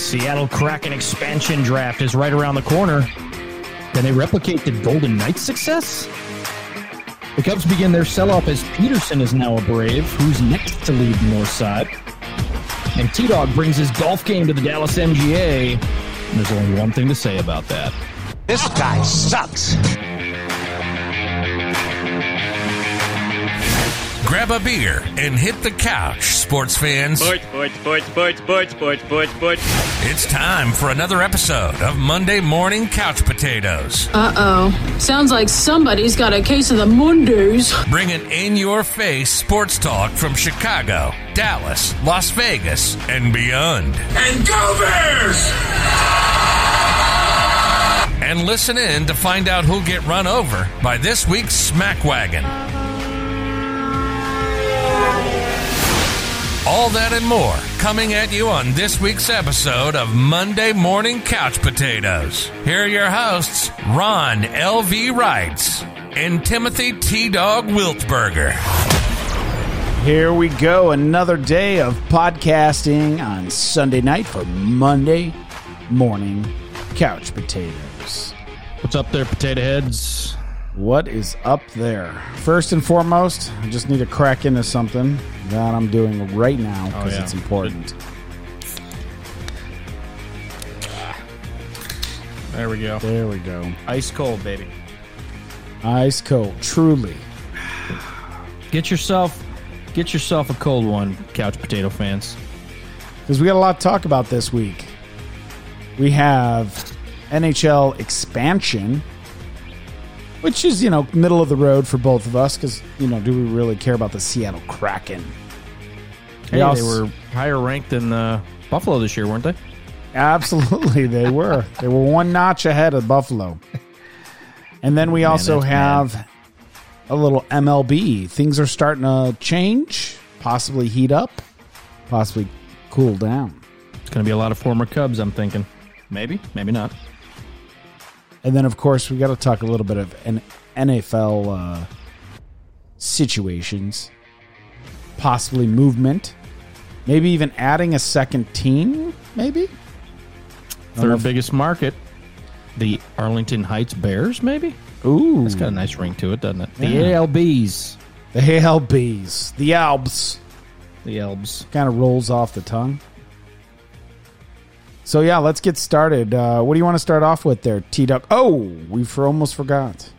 Seattle Kraken expansion draft is right around the corner. Can they replicate the Golden Knights success? The Cubs begin their sell off as Pederson is now a Brave, who's next to lead the North Side. And T Dog brings his golf game to the Dallas MGA. And there's only one thing to say about that. This guy sucks. Grab a beer and hit the couch, sports fans. Sports, sports, sports, sports, sports, sports, sports, sports. It's time for another episode of Monday Morning Couch Potatoes. Uh oh. Sounds like somebody's got a case of the Mondays. Bringing in your face sports talk from Chicago, Dallas, Las Vegas, and beyond. And go Bears! And listen in to find out who'll get run over by this week's Smack Wagon. All that and more coming at you on this week's episode of Monday Morning Couch Potatoes. Here are your hosts, Ron L.V. Wrights and Timothy T. Dog Wiltberger. Here we go, another day of podcasting on Sunday night for Monday morning couch potatoes. What's up there, potato heads? What is up there? First and foremost, I just need to crack into something that I'm doing right now oh, because yeah. it's important. There we go. There we go. Ice cold, baby. Ice cold, truly. Get yourself get yourself a cold one, couch potato fans. Because we got a lot to talk about this week. We have NHL expansion, which is, you know, middle of the road for both of us because, you know, do we really care about the Seattle Kraken? Hey, they also- were higher ranked than uh, Buffalo this year, weren't they? Absolutely, they were. they were one notch ahead of Buffalo. And then we also that's have a little MLB. Things are starting to change, possibly heat up, possibly cool down. It's going to be a lot of former Cubs, I'm thinking. Maybe, maybe not. And then, of course, we got to talk a little bit of an NFL uh, situations, possibly movement, maybe even adding a second team. Maybe I don't know Third biggest market, the Arlington Heights Bears, maybe? Ooh, It's got a nice ring to it, doesn't it? The Yeah. ALBs. the ALBs, the Albs. The Albs, kind of rolls off the tongue. So yeah, let's get started. Uh, what do you want to start off with there, T Duck? Oh, we for almost forgot.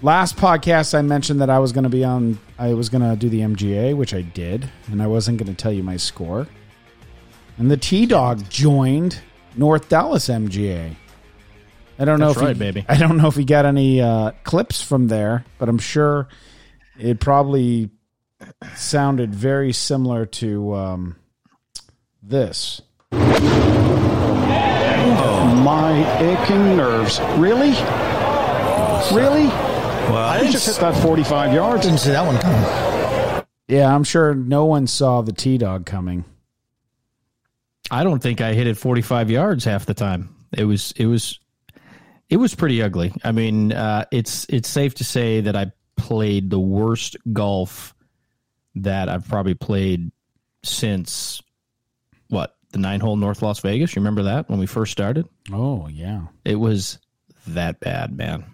Last podcast, I mentioned that I was going to be on. I was going to do the MGA, which I did, and I wasn't going to tell you my score. And the T Dog joined North Dallas MGA. I don't know That's if he, baby. I don't know if he got any uh, clips from there, but I'm sure it probably sounded very similar to um, this. My aching nerves. Really? Really? Well, I I didn't, just hit that 45 yards. didn't see that one coming. Yeah, I'm sure no one saw the T Dog coming. I don't think I hit it 45 yards half the time. It was it was it was pretty ugly. I mean, uh, it's it's safe to say that I played the worst golf that I've probably played since what the nine hole North Las Vegas. You remember that when we first started? Oh yeah. It was that bad, man.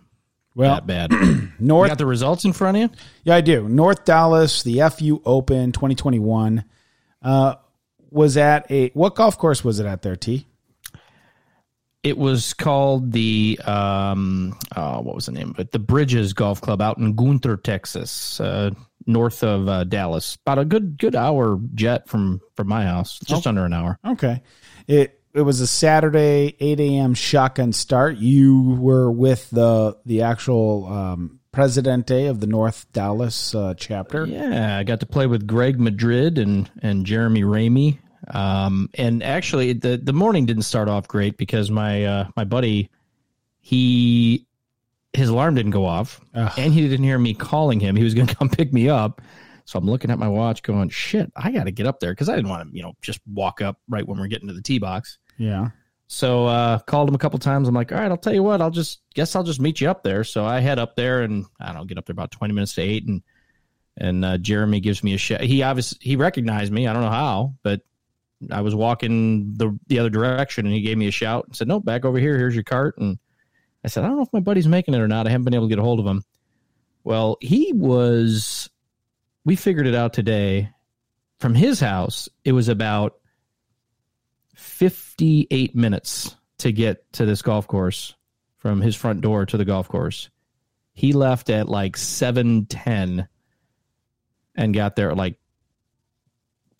Well, that bad. you North. got the results in front of you? Yeah, I do. North Dallas, the FU Open 2021, uh, was at a what golf course was it at there? T. It was called the um, oh, what was the name of it? The Bridges Golf Club out in Gunter, Texas, uh, north of uh, Dallas. About a good good hour jet from from my house, just under an hour. Okay. It it was a Saturday 8 a.m. shotgun start. You were with the the actual um, Presidente of the North Dallas uh, chapter. Yeah, I got to play with Greg Madrid and and Jeremy Ramey. Um, and actually, the the morning didn't start off great because my uh, my buddy he his alarm didn't go off, Ugh. and he didn't hear me calling him. He was going to come pick me up. So I'm looking at my watch, going, "Shit, I got to get up there," because I didn't want to, you know, just walk up right when we're getting to the tee box. Yeah. So uh, called him a couple times. I'm like, all right, I'll tell you what, I'll just guess I'll just meet you up there. So I head up there and I don't know, get up there about 20 minutes to eight, and and uh, Jeremy gives me a shot. He obviously he recognized me. I don't know how, but I was walking the the other direction, and he gave me a shout and said, "No, back over here. Here's your cart." And I said, "I don't know if my buddy's making it or not. I haven't been able to get a hold of him." Well, he was. We figured it out today. From his house, it was about fifty-eight minutes to get to this golf course from his front door to the golf course. He left at like seven ten and got there at like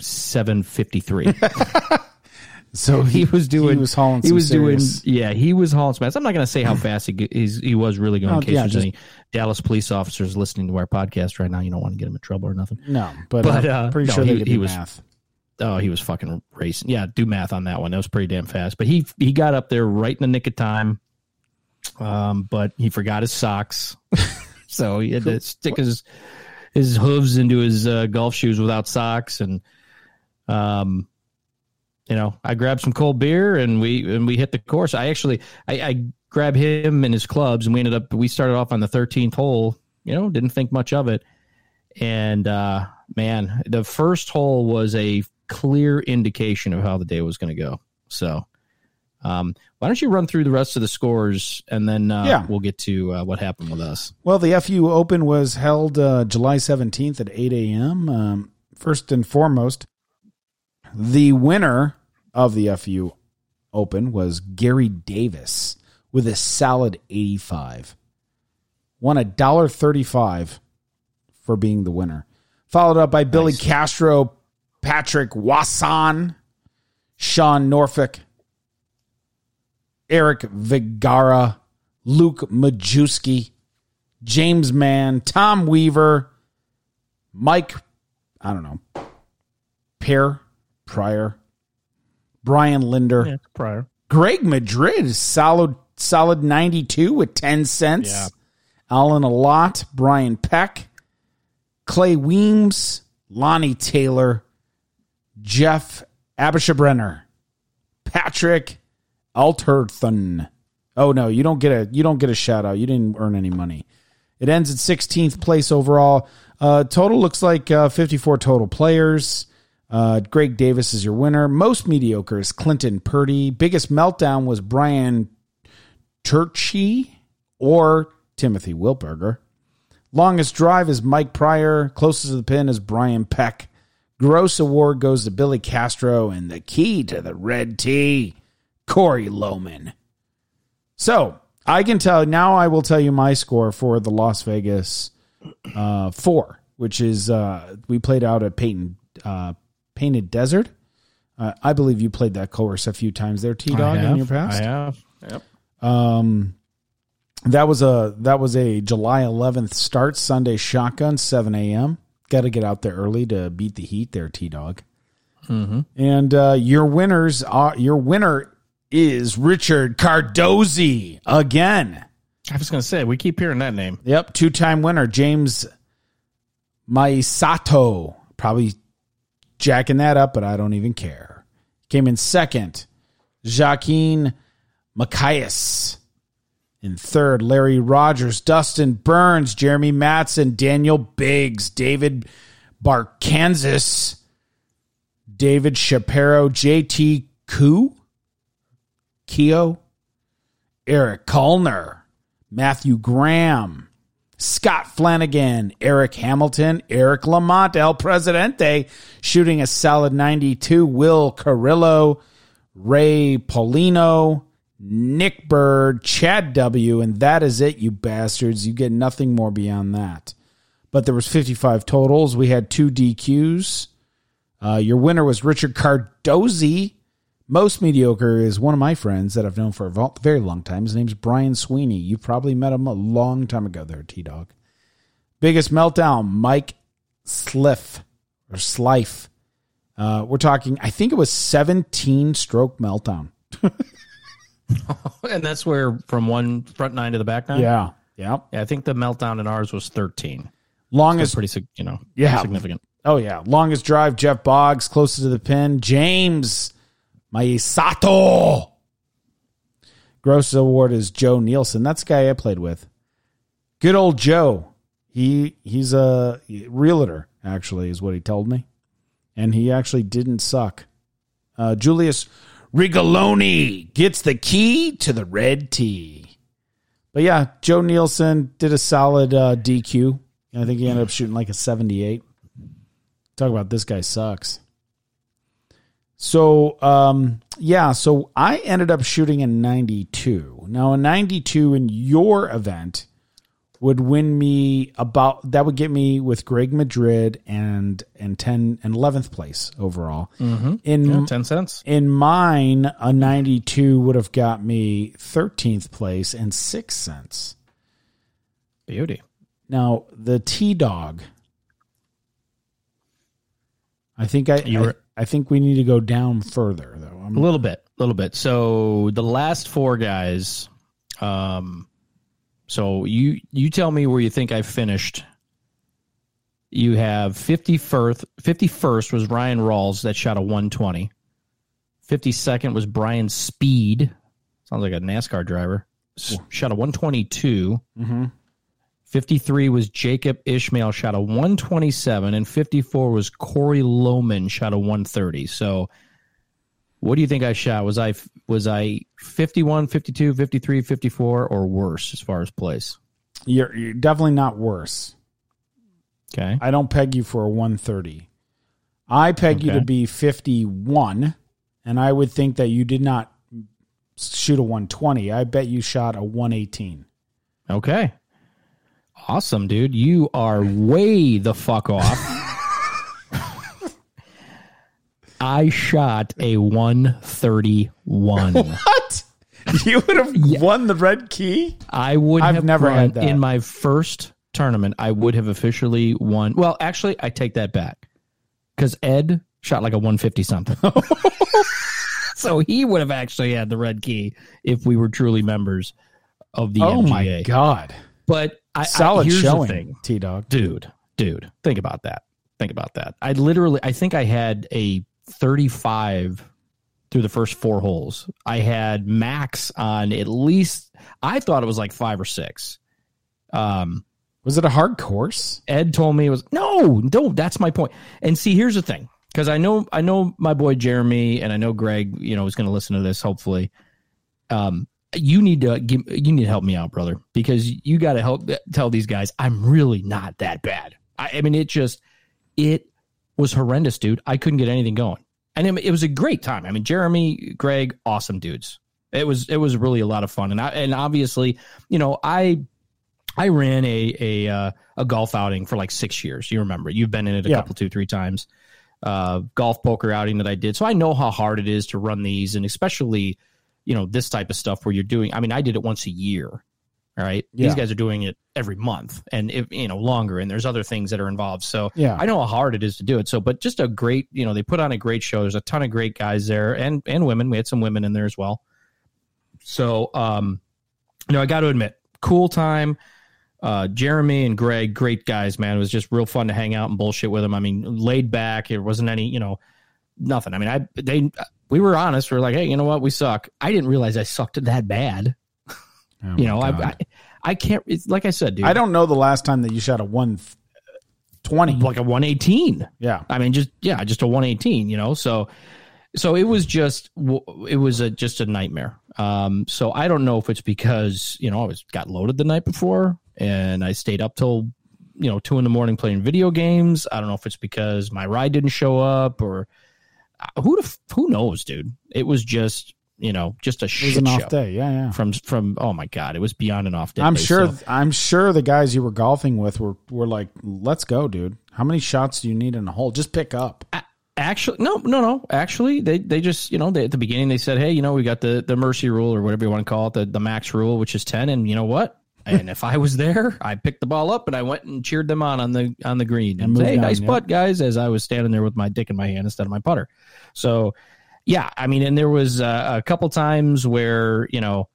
seven fifty three. So he was doing he was hauling he was serious- doing yeah he was hauling some ass. I'm not going to say how fast he he was really going Oh, in case yeah, there's just- any Dallas police officers listening to our podcast right now. You don't want to get him in trouble or nothing. no, but, But, uh, uh, pretty no, sure he- he was- math. Oh, he was fucking racing. Yeah, do math on that one. That was pretty damn fast. But he he got up there right in the nick of time. Um, but he forgot his socks, so he had to stick his his hooves into his uh, golf shoes without socks, and um, you know, I grabbed some cold beer and we and we hit the course. I actually I, I grabbed him and his clubs, and we ended up we started off on the 13th hole. You know, didn't think much of it, and uh, man, the first hole was a clear indication of how the day was going to go. So, um, why don't you run through the rest of the scores and then uh, Yeah. we'll get to uh, what happened with us. Well, the FU Open was held uh, July 17th at 8 a.m. Um, first and foremost, the winner of the FU Open was Gary Davis with a solid 85. Won a dollar 35 for being the winner. Followed up by Billy Castro, Patrick Wasson, Sean Norfolk, Eric Vigara, Luke Majewski, James Mann, Tom Weaver, Mike, I don't know, Pear, Pryor, Brian Linder, prior. Greg Madrid, solid, solid 92 with 10 cents. Yeah. Alan Alott, Brian Peck, Clay Weems, Lonnie Taylor, Jeff Abishabrenner, Patrick Alterthun. Oh no, you don't get a you don't get a shout out. You didn't earn any money. It ends at 16th place overall. Uh, total looks like uh, 54 total players. Uh, Greg Davis is your winner. Most mediocre is Clinton Purdy. Biggest meltdown was Brian Turchi or Timothy Wilberger. Longest drive is Mike Pryor. Closest to the pin is Brian Peck. Gross award goes to Billy Castro, and the key to the red tee, Corey Loman. So I can tell now. I will tell you my score for the Las Vegas uh, four, which is uh, we played out at Peyton uh, Painted Desert. Uh, I believe you played that course a few times there, T Dog, in your past. I have. Yep. Um, that was a that was a July 11th start, Sunday shotgun, 7 a.m. Got to get out there early to beat the heat there, T Dog. And uh, your winners are your winner is Richard Cardozi again. I was going to say we keep hearing that name. Yep, two time winner James Maisato. Probably jacking that up, but I don't even care. Came in second. Joaquin Macias. In third, Larry Rogers, Dustin Burns, Jeremy Matson, Daniel Biggs, David Barkansas, David Shapiro, JT Koo, Keo, Eric Kulner, Matthew Graham, Scott Flanagan, Eric Hamilton, Eric Lamont, El Presidente, shooting a solid 92, Will Carrillo, Ray Polino, Nick Bird, Chad W, and that is it, you bastards. You get nothing more beyond that. But there was 55 totals. We had two DQs. Uh, your winner was Richard Cardozi. Most mediocre is one of my friends that I've known for a very long time. His name's Brian Sweeney. You probably met him a long time ago there, T Dog. Biggest meltdown, Mike Sliff or Slife. Uh, we're talking, I think it was 17 stroke meltdown. And that's where from one front nine to the back nine. Yeah. Yeah. Yeah, I think the meltdown in ours was 13. Longest, Pretty, you know, Yeah. significant. oh yeah. Longest drive, Jeff Boggs, closest to the pin. James Maisato. Gross award is Joe Nielsen. That's the guy I played with. Good old Joe. He he's a realtor, actually, is what he told me. And he actually didn't suck. Uh, Julius Rigoloni gets the key to the red tee. But yeah, Joe Nielsen did a solid uh, DQ. I think he ended up shooting like a 78. Talk about this guy sucks. So, um, yeah, so I ended up shooting a 92. Now, a 92 in your event would win me about that would get me with Greg Madrid and and 10 and 11th place overall. In Yeah, Ten cents. in mine, a 92 would have got me 13th place and 6 cents. Beauty. Now, the T Dog. I think I, You were- I think we need to go down further though. I'm A little bit, a little bit. So the last four guys, um, so you you tell me where you think I finished. You have fifty first. Fifty first was Ryan Rawls that shot a one twenty. Fifty second was Brian Speed. Sounds like a NASCAR driver. Shot a one twenty two. 53 was Jacob Ishmael, shot a 127, and 54 was Corey Lohman, shot a 130. So, what do you think I shot? Was I was I 51, 52, 53, 54, or worse as far as place? you're, you're definitely not worse. Okay. I don't peg you for a 130. I peg you to be 51, and I would think that you did not shoot a 120. I bet you shot a 118. Okay. Awesome, dude. You are way the fuck off. I shot a 131. What? You would have won the red key? I would I've have never had that. in my first tournament. I would have officially won. Well, actually, I take that back because Ed shot like a 150 something. so he would have actually had the red key if we were truly members of the oh MGA. my god. But I, Solid I, showing, thing, T Dog. dude. Dude, think about that. Think about that. I literally, I think I had a 35 through the first four holes. I had max on at least. I thought it was like five or six. Um, Was it a hard course? Ed told me it was no, don't. That's my point. And see, here's the thing, because I know I know my boy Jeremy, and I know Greg. You know, is going to listen to this. Hopefully, um, you need to give you need to help me out, brother, because you got to help tell these guys I'm really not that bad. I, I mean, it just it was horrendous, dude. I couldn't get anything going, and it, it was a great time. I mean, Jeremy, Greg, awesome dudes. It was it was really a lot of fun, and I, and obviously, you know, I I ran a a uh, a golf outing for like six years. You remember? You've been in it a Yeah. couple, two, three times. Uh, golf poker outing that I did, so I know how hard it is to run these, and especially, you know, this type of stuff where you're doing. I mean, I did it once a year. All right, Yeah. these guys are doing it every month, and if you know longer, and there's other things that are involved. So Yeah. I know how hard it is to do it. So, but just a great, you know, they put on a great show. There's a ton of great guys there, and and women. We had some women in there as well. So, um, you know, I got to admit, cool time. Uh, Jeremy and Greg, great guys, man. It was just real fun to hang out and bullshit with them. I mean, laid back. There wasn't any, you know, nothing. I mean, I they we were honest. We are like, hey, you know what? We suck. I didn't realize I sucked that bad. Oh you know, I, I I can't. It's like I said, dude. I don't know the last time that you shot a 120. like a one eighteen. Yeah. I mean, just yeah, just a 118, you know. So, so it was just it was a just a nightmare. Um, so I don't know if it's because you know I was got loaded the night before and I stayed up till you know two in the morning playing video games. I don't know if it's because my ride didn't show up or who the, who knows, dude. It was just you know just a It was shit an show off day. Yeah, yeah. from from oh my god, it was beyond an off day. I'm sure. So- I'm sure the guys you were golfing with were were like, "Let's go, dude. How many shots do you need in a hole? Just pick up." Actually, no, no, no. Actually, they they just you know they, at the beginning they said, hey, you know, we got the the mercy rule or whatever you want to call it, the the max rule, which is ten, and you know what? And if I was there, I picked the ball up and I went and cheered them on on the on the green and, And hey, on, nice yeah. putt, guys, as I was standing there with my dick in my hand instead of my putter. So, yeah, I mean, and there was uh, a couple times where you know.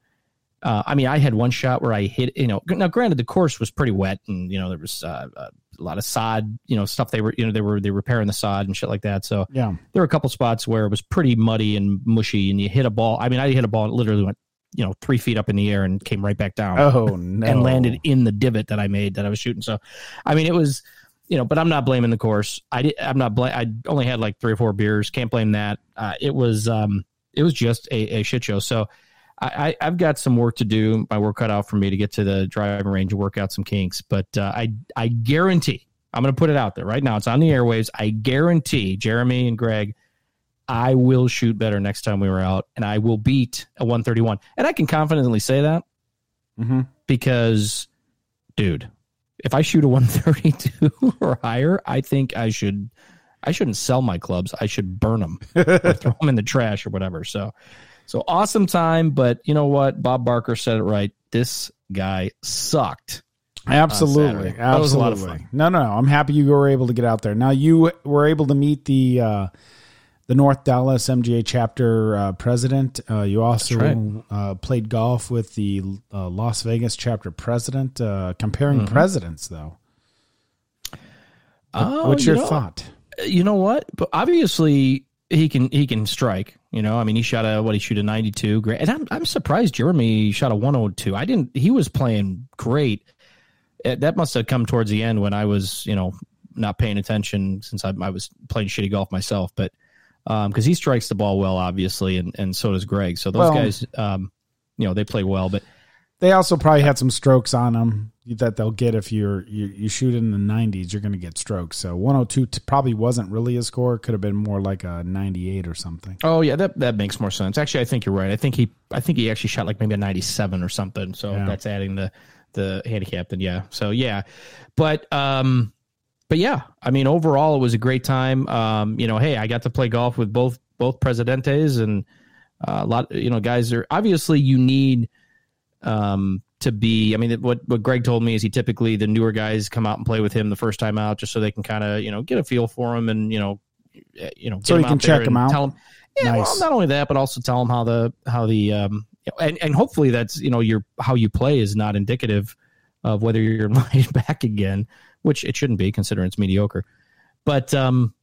Uh, I mean, I had one shot where I hit, you know, now granted the course was pretty wet and, you know, there was uh, a lot of sod, you know, stuff they were, you know, they were, they were repairing the sod and shit like that. So Yeah. there were a couple spots where it was pretty muddy and mushy and you hit a ball. I mean, I hit a ball and it literally went, you know, three feet up in the air and came right back down Oh no. and landed in the divot that I made that I was shooting. So, I mean, it was, you know, but I'm not blaming the course. I did, I'm not. Bl- I only had like three or four beers. Can't blame that. Uh, it was um, it was just a, a shit show. So I, I, have got some work to do. My work cut out for me to get to the driving range and work out some kinks. But uh, I I guarantee I'm going to put it out there right now. It's on the airwaves. I guarantee Jeremy and Greg. I will shoot better next time we were out, and I will beat a 131. And I can confidently say that Mm-hmm. because, dude, if I shoot a 132 or higher, I think I should. I shouldn't sell my clubs. I should burn them or throw them in the trash or whatever. So, so awesome time. But you know what? Bob Barker said it right. This guy sucked. Absolutely, Saturday. That was a lot of absolutely. fun. No, no, no. I'm happy you were able to get out there. Now you were able to meet the uh, the North Dallas MGA chapter uh, president. Uh, you also right. uh, played golf with the uh, Las Vegas chapter president. Uh, comparing Mm-hmm. presidents, though, Oh, what's you your know- thought? you know what? But obviously he can he can strike. You know, I mean, he shot a what he shoot a ninety two. Great, and I'm I'm surprised Jeremy shot a one hundred two. I didn't. He was playing great. Eh, That must have come towards the end when I was you know not paying attention since I, I was playing shitty golf myself. But because he strikes the ball well, obviously, and and so does Greg. So those Well- guys, um, you know, they play well. But They also probably had some strokes on them that they'll get if you're you, you shoot in the 90s. You're going to get strokes. So 102 t- probably wasn't really a score. Could have been more like a 98 or something. Oh yeah, that that makes more sense. Actually, I think you're right. I think he I think he actually shot like maybe a 97 or something. So Yeah. that's adding the the handicap. Then yeah. So yeah, but um, but yeah. I mean, overall, it was a great time. Um, you know, hey, I got to play golf with both both Presidentes and uh, a lot. You know, guys are obviously you need um to be. I mean, what what Greg told me is he typically the newer guys come out and play with him the first time out just so they can kind of you know get a feel for him and you know eh, you know So you can check him out? Tell him, yeah, Nice. well, not only that, but also tell them how the how the um and and hopefully that's you know your how you play is not indicative of whether you're invited back again, which it shouldn't be considering it's mediocre. But um,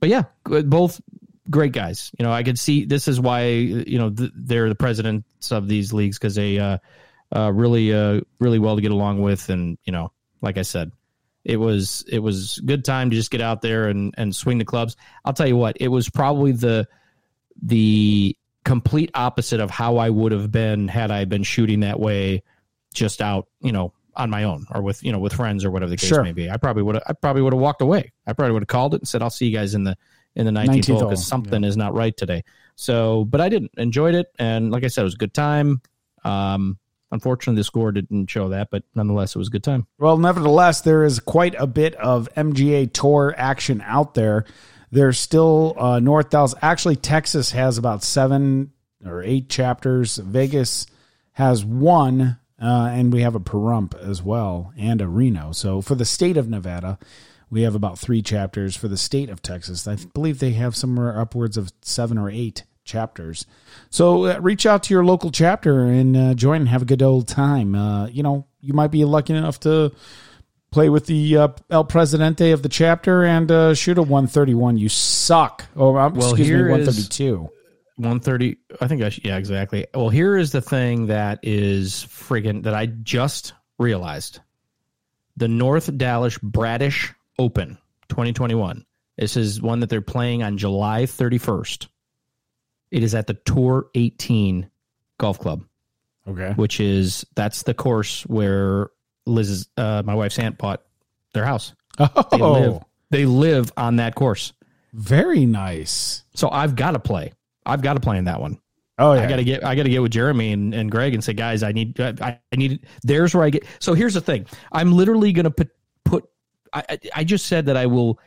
but yeah, both great guys. You know, I could see this is why you know th- they're the presidents of these leagues because they uh, uh really uh really well to get along with, and you know, like I said, it was it was good time to just get out there and and swing the clubs. I'll tell you what, it was probably the the complete opposite of how I would have been had I been shooting that way just out, you know, on my own or with, you know, with friends or whatever the case Sure. may be. I probably would have I probably would have walked away. I probably would have called it and said I'll see you guys in the in the 19th, 19th hole hole, because something is not right today. So, but I didn't enjoyed it and like I said it was a good time. Um unfortunately the score didn't show that, but nonetheless it was a good time. Well, nevertheless, there is quite a bit of MGA Tour action out there. There's still uh, North Dallas. Actually, Texas has about seven or eight chapters. Vegas has one, uh, and we have a Pahrump as well, and a Reno. So for the state of Nevada, we have about three chapters. For the state of Texas, I believe they have somewhere upwards of seven or eight chapters. So uh, reach out to your local chapter and uh, join and have a good old time. Uh, you know, you might be lucky enough to play with the uh, El Presidente of the chapter and uh, shoot a 131. You suck. Oh, Well, excuse me, here is- 132. 130 i think i should yeah exactly. Well here is the thing that is friggin that i just realized. The north dallas bradish open 2021 this is one that they're playing on july 31st it is at the tour 18 golf club. Okay. which is that's the course where liz's uh, my wife's aunt bought their house. They live Oh, they live on that course. Very nice. so i've got to play i've got to play in that one Oh, yeah. I gotta get I gotta get with Jeremy and, and Greg and say, guys, I need I, I need there's where I get so here's the thing. I'm literally gonna put put I I- I just said that I will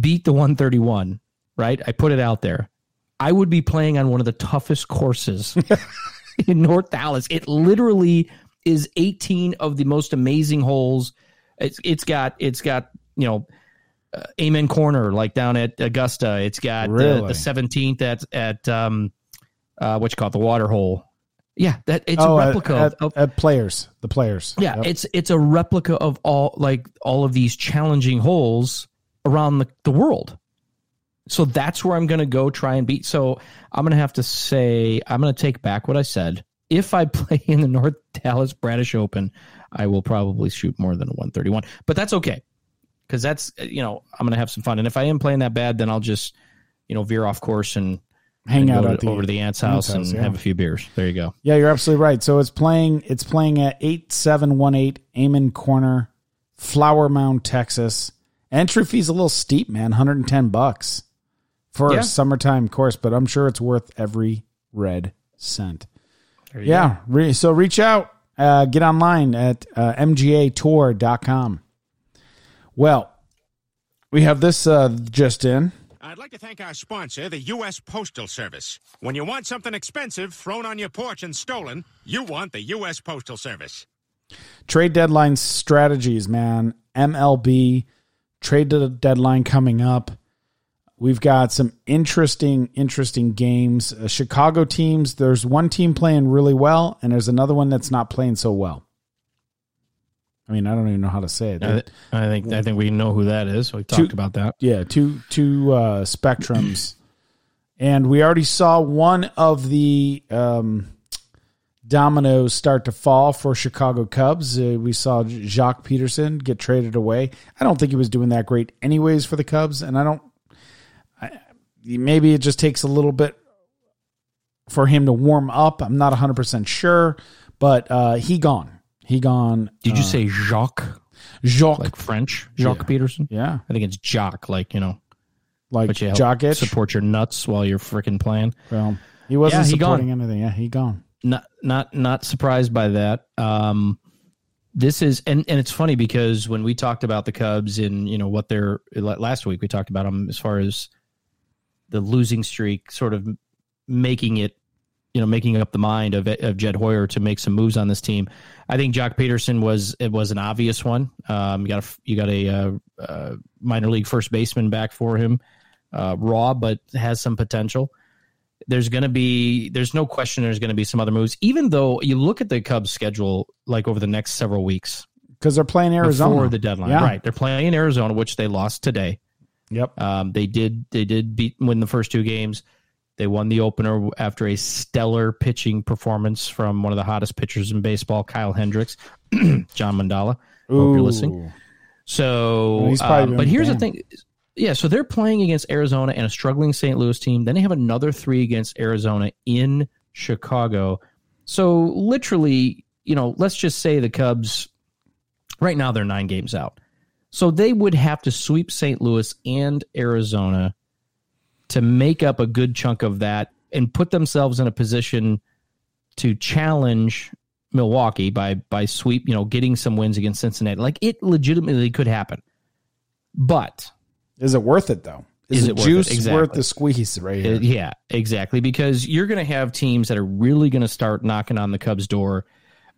beat the 131, right? I put it out there. I would be playing on one of the toughest courses in North Dallas. It literally is 18 of the most amazing holes. It's it's got it's got, you know, uh, Amen Corner like down at Augusta. It's got Really? the, 17th at at um uh what you call it, the water hole. Yeah, that it's oh, a replica at, of, of at players. The players. yeah, Yep. it's it's a replica of all like all of these challenging holes around the, the world. So that's where I'm going to go try and beat. So I'm going to have to say I'm going to take back what I said. If I play in the North Dallas Bradish Open, I will probably shoot more than a 131. But that's okay. Because that's uh, you know I'm going to have some fun. And if I am playing that bad, then I'll just you know veer off course and Hang and out at to- the over to the aunt's aunt's house, and yeah. have a few beers. There you go. Yeah, you're absolutely right. So it's playing. It's playing at eight seven one eight Amen Corner, Flower Mound, Texas. Entry fee's a little steep, man. 110 bucks for Yeah. a summertime course, but I'm sure it's worth every red cent. Yeah. Re- so reach out. Uh, get online at uh, mgatour.com. Well, we have this uh, just in. I'd like to thank our sponsor, the U.S. Postal Service. When you want something expensive thrown on your porch and stolen, you want the U.S. Postal Service. trade deadline strategies, man. MLB trade deadline coming up. We've got some interesting, interesting games. Uh, Chicago teams. There's one team playing really well, and there's another one that's not playing so well. I mean, I don't even know how to say it. I, th- I think I think we know who that is. We talked Two- about that. yeah, two two uh, spectrums, and we already saw one of the um, dominoes start to fall for Chicago Cubs. Uh, we saw Jacques Peterson get traded away. I don't think he was doing that great, anyways, for the Cubs, and I don't. I, maybe it just takes a little bit for him to warm up. I'm not 100 percent sure, but uh, he gone. He gone. Did you uh, say Jacques, Jacques? like French Jacques Peterson? yeah, I think it's Jock, like you know, like you Jock support your nuts while you're freaking playing. Well, he wasn't Yeah, he supporting gone. anything. Yeah, he gone. not not not surprised by that. Um, this is and and it's funny because when we talked about the Cubs and you know what they're last week we talked about them as far as the losing streak sort of making it you know making up the mind of of Jed Hoyer to make some moves on this team. I think Joc Pederson was it was an obvious one. Um, you got a you got a uh, uh, minor league first baseman back for him, uh, raw but has some potential there's going to be there's no question there's going to be some other moves even though you look at the cubs schedule like over the next several weeks because they're playing Arizona before the deadline Yeah. right they're playing arizona which they lost today Yep. um, they did they did beat win the first two games they won the opener after a stellar pitching performance from one of the hottest pitchers in baseball kyle hendricks john mandala hope you're listening so, Well, he's probably um, but here's the thing. Yeah, so they're playing against Arizona and a struggling St. Louis team. Then they have another three against Arizona in Chicago. So literally, you know, let's just say the Cubs right now they're nine games out. So they would have to sweep St. Louis and Arizona to make up a good chunk of that and put themselves in a position to challenge Milwaukee by by sweep, you know, getting some wins against Cincinnati. Like it legitimately could happen. But Is it worth it though? Is, Is it worth juice it? Exactly. worth the squeeze right here? Uh, yeah, exactly. Because you're going to have teams that are really going to start knocking on the Cubs' door.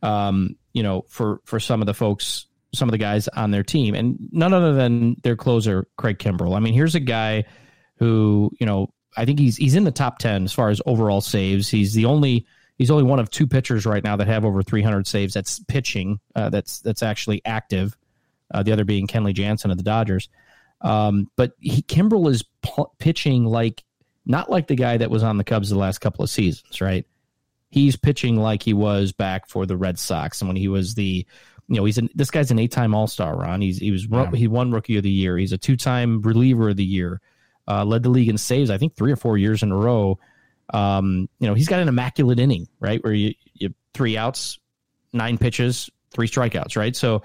Um, you know, for for some of the folks, some of the guys on their team, and none other than their closer, Craig Kimbrel. I mean, here's a guy who, you know, I think he's he's in the top ten as far as overall saves. He's the only he's only one of two pitchers right now that have over 300 saves. That's pitching. Uh, that's that's actually active. Uh, the other being Kenley Jansen of the Dodgers. Um, but he, Kimbrel is p- pitching like not like the guy that was on the Cubs the last couple of seasons, right? He's pitching like he was back for the Red Sox and when he was the, you know, he's an, this guy's an eight-time All-Star. Ron, he's he was ro- he won Rookie of the Year. He's a two-time reliever of the year. Uh, led the league in saves, I think three or four years in a row. Um, you know, he's got an immaculate inning, right, where you, you three outs, nine pitches, three strikeouts, right? So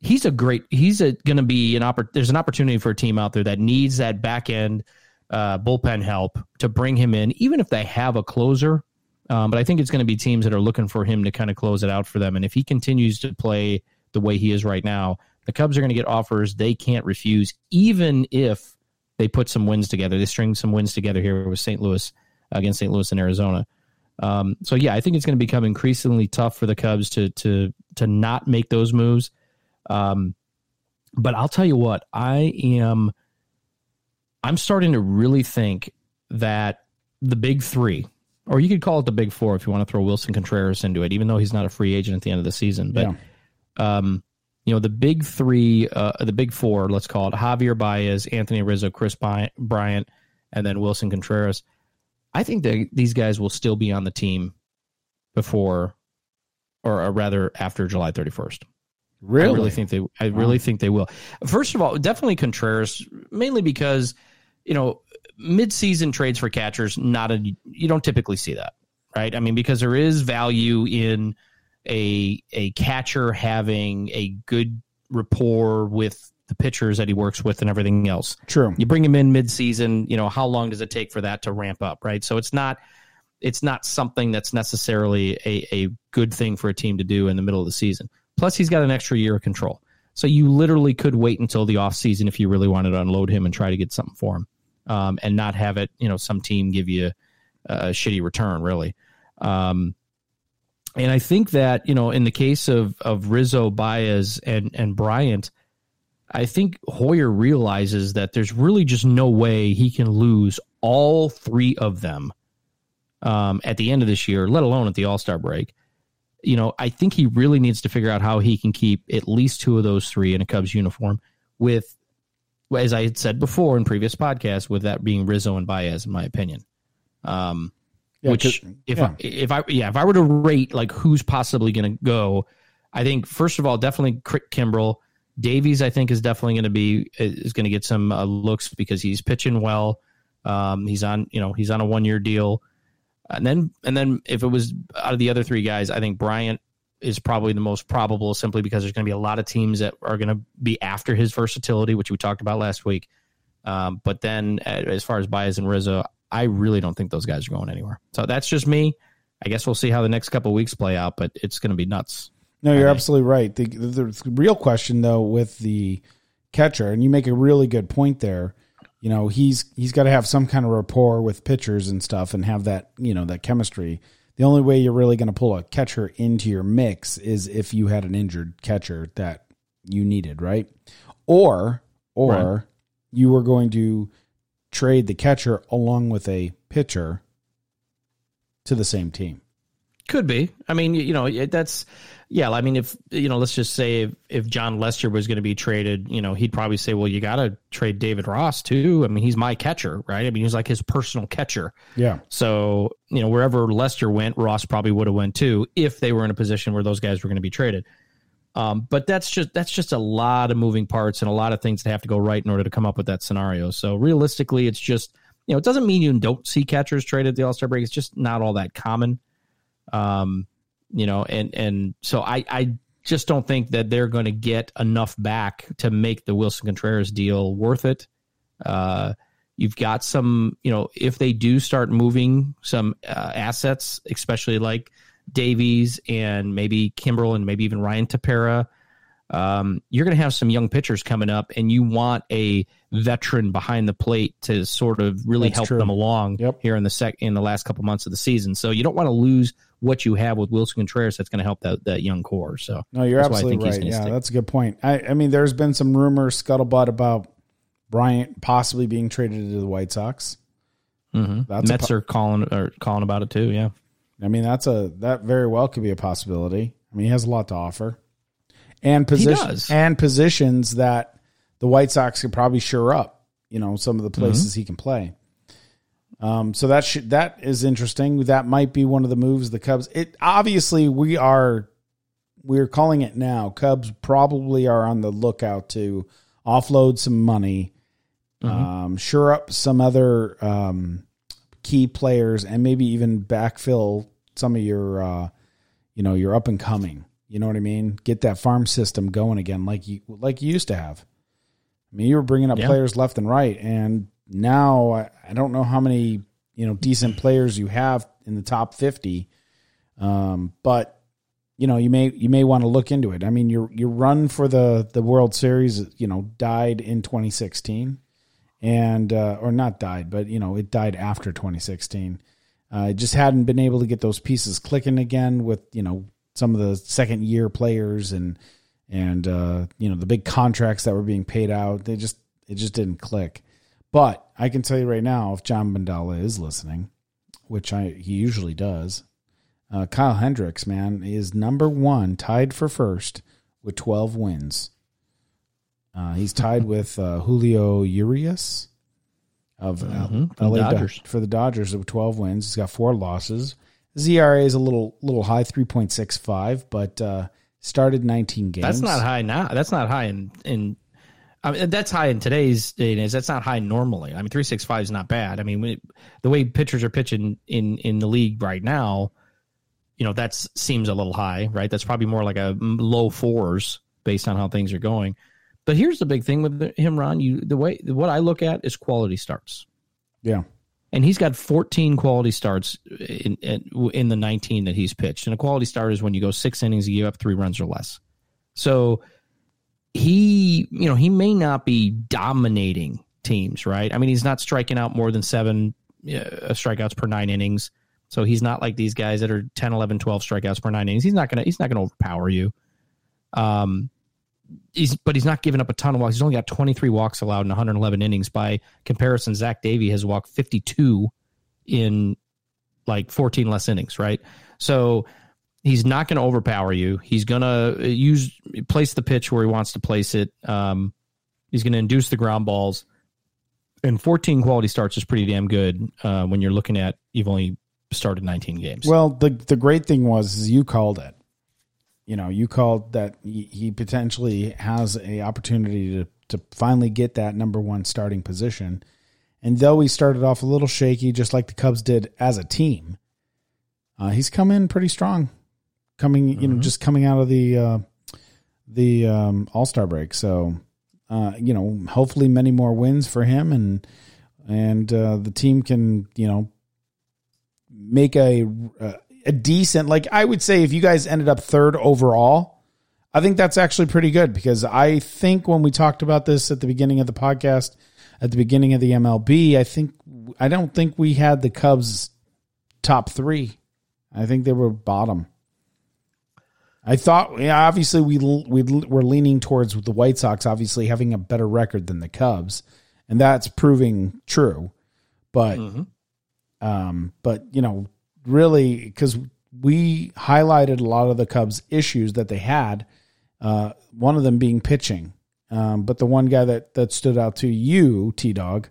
he's a great he's going to be an oppor- there's an opportunity for a team out there that needs that back end uh, bullpen help to bring him in even if they have a closer um, but i think it's going to be teams that are looking for him to kind of close it out for them and if he continues to play the way he is right now the cubs are going to get offers they can't refuse even if they put some wins together they string some wins together here with st louis against st louis and arizona um, so yeah i think it's going to become increasingly tough for the cubs to to to not make those moves um, but I'll tell you what, I am. I'm starting to really think that the big three, or you could call it the big four if you want to throw Willson Contreras into it, even though he's not a free agent at the end of the season. But, um, you know, the big three, uh, the big four, let's call it Javier Baez, Anthony Rizzo, Kris Bryant, and then Willson Contreras. I think that these guys will still be on the team before, or uh, rather after July 31st. Really? I really think they. I really think they will. First of all, definitely Contreras, mainly because you know mid-season trades for catchers. Not a you don't typically see that, right? I mean, because there is value in a a catcher having a good rapport with the pitchers that he works with and everything else. True. You bring him in mid-season. You know how long does it take for that to ramp up, right? So it's not it's not something that's necessarily a, a good thing for a team to do in the middle of the season. Plus, he's got an extra year of control. So you literally could wait until the offseason if you really wanted to unload him and try to get something for him um, and not have it, you know, some team give you a shitty return, really. Um, and I think that, you know, in the case of, of Rizzo, Baez, and, and Bryant, I think Hoyer realizes that there's really just no way he can lose all three of them um, at the end of this year, let alone at the All Star break. You know, I think he really needs to figure out how he can keep at least two of those three in a Cubs uniform with, as I had said before in previous podcasts, with that being Rizzo and Baez, in my opinion. Um, Yeah, which if yeah. I, if I yeah if I were to rate like who's possibly going to go, I think first of all definitely Crick Kimbrel, Davies I think is definitely going to be is going to get some uh, looks because he's pitching well. Um, he's on you know he's on a one year deal, and then and then if it was out of the other three guys, I think Bryant is probably the most probable simply because there's going to be a lot of teams that are going to be after his versatility, which we talked about last week. Um, but then as far as Baez and Rizzo, I really don't think those guys are going anywhere. So that's just me. I guess we'll see how the next couple of weeks play out, but it's going to be nuts. No, you're absolutely right. The, the, the real question, though, with the catcher, and you make a really good point there. You know, he's he's got to have some kind of rapport with pitchers and stuff, and have that you know that chemistry. The only way you're really going to pull a catcher into your mix is if you had an injured catcher that you needed, right? Or or Right. you were going to trade the catcher along with a pitcher to the same team. Could be. I mean, you know, that's yeah. I mean, if you know, let's just say if, if Jon Lester was going to be traded, you know, he'd probably say, well, you got to trade David Ross too. I mean, he's my catcher, right? I mean, he's like his personal catcher. Yeah. So you know, wherever Lester went, Ross probably would have went too if they were in a position where those guys were going to be traded. Um, but that's just that's just a lot of moving parts and a lot of things that have to go right in order to come up with that scenario. So realistically, it's just you know, it doesn't mean you don't see catchers traded at the All Star break. It's just not all that common. Um, you know, and and so I I just don't think that they're going to get enough back to make the Willson Contreras deal worth it. Uh, you've got some, you know, if they do start moving some uh, assets, especially like Davies and maybe Kimbrel and maybe even Ryan Tepera, um, you're going to have some young pitchers coming up, and you want a veteran behind the plate to sort of really That's help true. them along Yep. here in the sec in the last couple months of the season. So you don't want to lose what you have with Willson Contreras. That's going to help that that young core. So No, you're that's why I absolutely right. Yeah, stick. that's a good point. I, I mean, there's been some rumors, scuttlebutt about Bryant possibly being traded to the White Sox. Mhm. That's Mets po- are calling or calling about it too. Yeah. I mean, that's a that very well could be a possibility. I mean, he has a lot to offer, and position does. and positions that the White Sox could probably sure up. You know, some of the places Mm-hmm. he can play. Um, so that should that is interesting. That might be one of the moves the Cubs. It obviously we are we're calling it now. Cubs probably are on the lookout to offload some money, um, sure up some other um, key players, and maybe even backfill some of your, uh, you know, your up and coming. You know what I mean? Get that farm system going again, like you like you used to have. I mean, you were bringing up Yeah. players left and right, and now I, I don't know how many you know decent players you have in the top fifty, um, but you know you may you may want to look into it. I mean, your your run for the the World Series, you know, died in 2016, and uh, or not died, but you know it died after 2016. Uh, just hadn't been able to get those pieces clicking again with you know some of the second year players and and uh, you know the big contracts that were being paid out. They just it just didn't click. But I can tell you right now, if John Bandala is listening, which I he usually does, uh, Kyle Hendricks, man, is number one, tied for first with 12 wins. Uh, he's tied with uh, Julio Urias of uh, Mhm, from LA Do- Dodgers. for the Dodgers with 12 wins. He's got four losses. ERA is a little little high, 3.65, but uh, started 19 games. That's not high now. That's not high in in. I mean, that's high in today's day and age. That's not high normally. I mean, three six five is not bad. I mean, it, the way pitchers are pitching in in the league right now, you know, that seems a little high, right? That's probably more like a low fours based on how things are going. But here's the big thing with him, Ron. You the way what I look at is quality starts. Yeah. And he's got 14 quality starts in, in in the 19 that he's pitched. And a quality start is when you go six innings, you give up three runs or less. So he, you know, he may not be dominating teams, right? I mean, he's not striking out more than seven uh, strikeouts per nine innings. So he's not like these guys that are 10, 11, 12 strikeouts per nine innings. He's not going to, he's not to overpower you. Um, he's, but he's not giving up a ton of walks. He's only got 23 walks allowed in 111 innings. By comparison, Zach Davies has walked 52 in like 14 less innings, right? So he's not going to overpower you. He's going to use place the pitch where he wants to place it. Um, he's going to induce the ground balls. And 14 quality starts is pretty damn good uh, when you're looking at you've only started 19 games. Well, the the great thing was you called it. You know, you called that he, potentially has a opportunity to to finally get that number one starting position. And though he started off a little shaky, just like the Cubs did as a team, uh, he's come in pretty strong. Coming, you know, just coming out of the uh, the um, All Star break. So, uh, you know, hopefully many more wins for him, and and uh, the team can, you know, make a a decent like I would say if you guys ended up third overall, I think that's actually pretty good because I think when we talked about this at the beginning of the podcast, at the beginning of the MLB, I think I don't think we had the Cubs top 3. I think they were bottom. I thought yeah, obviously we we were leaning towards the White Sox obviously having a better record than the Cubs and that's proving true. But um, but you know, really, because we highlighted a lot of the Cubs' issues that they had. Uh, one of them being pitching, um, but the one guy that that stood out to you, T Dog,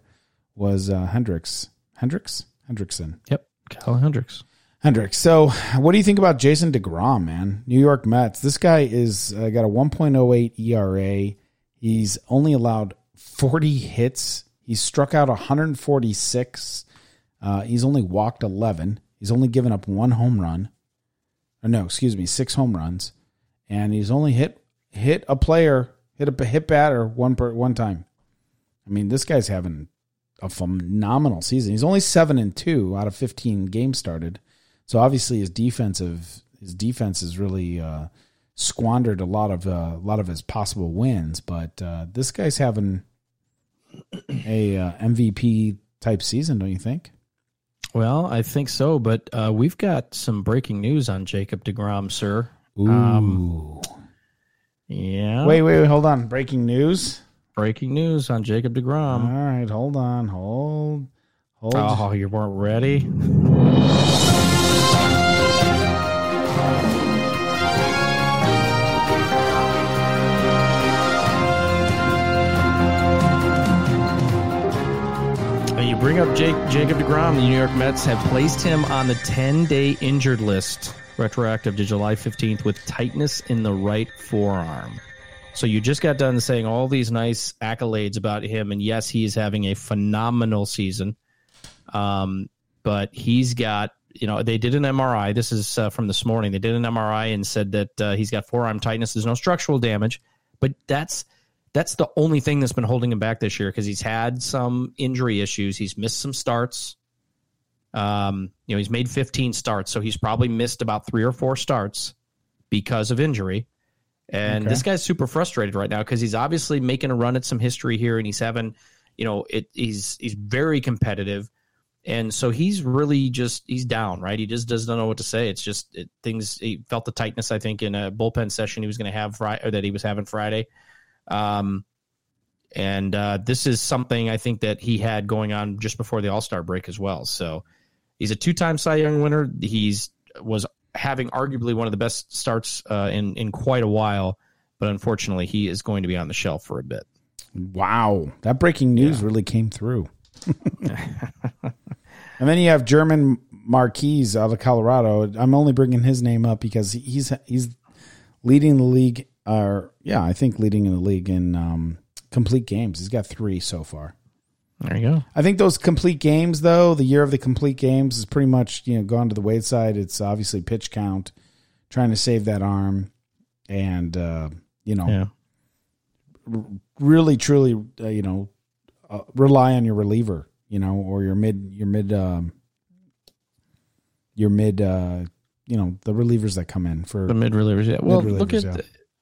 was uh, Hendricks. Hendricks. Hendrickson. Yep, Kyle Hendricks. Hendricks. So, what do you think about Jason Degrom, man? New York Mets. This guy is uh, got a 1.08 ERA. He's only allowed 40 hits. He's struck out 146. Uh, he's only walked 11. He's only given up one home run. Or no, excuse me, six home runs, and he's only hit hit a player, hit a hit batter one per one time. I mean, this guy's having a phenomenal season. He's only seven and two out of 15 games started. So obviously his defensive his defense has really uh, squandered a lot of uh, a lot of his possible wins. But uh, this guy's having a uh, MVP type season, don't you think? Well, I think so, but uh, we've got some breaking news on Jacob DeGrom, sir. Ooh. Um, yeah. Wait, wait, wait, hold on. Breaking news. Breaking news on Jacob DeGrom. All right, hold on, hold, hold. Oh, you weren't ready? Bring up Jake, Jacob DeGrom. The New York Mets have placed him on the 10 day injured list, retroactive to July 15th, with tightness in the right forearm. So you just got done saying all these nice accolades about him, and yes, he is having a phenomenal season. Um, but he's got, you know, they did an MRI. This is uh, from this morning. They did an MRI and said that uh, he's got forearm tightness. There's no structural damage, but that's that's the only thing that's been holding him back this year because he's had some injury issues. He's missed some starts. Um, you know, he's made 15 starts, so he's probably missed about three or four starts because of injury. And Okay. this guy's super frustrated right now because he's obviously making a run at some history here, and he's having, you know, it. He's he's very competitive, and so he's really just he's down, right? He just doesn't know what to say. It's just it, things. He felt the tightness, I think, in a bullpen session he was going to have Friday, or that he was having Friday. Um, and uh, this is something I think that he had going on just before the All Star break as well. So he's a two time Cy Young winner. He's was having arguably one of the best starts uh, in in quite a while, but unfortunately, he is going to be on the shelf for a bit. Wow, that breaking news really came through. and then you have German Marquez out of Colorado. I'm only bringing his name up because he's he's leading the league. Or yeah, I think leading in the league in um, complete games. He's got three so far. There you go. I think those complete games, though, the year of the complete games is pretty much you know gone to the wayside. It's obviously pitch count, trying to save that arm, and uh, you know, Yeah. r- really truly, uh, you know, uh, rely on your reliever, you know, or your mid, your mid, um, your mid, uh, you know, the relievers that come in for The mid relievers. Yeah. Well, look at yeah.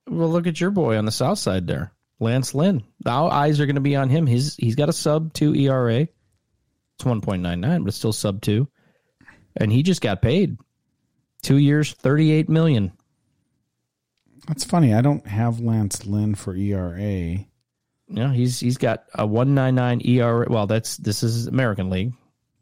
Well, look at your boy on the south side there, Lance Lynn. The eyes are going to be on him. He's he's got a sub two ERA. It's one point nine nine, but it's still sub two, and he just got paid two years, thirty eight million. That's funny. I don't have Lance Lynn for ERA. Yeah, he's he's got a one nine nine ERA. Well, that's this is American League.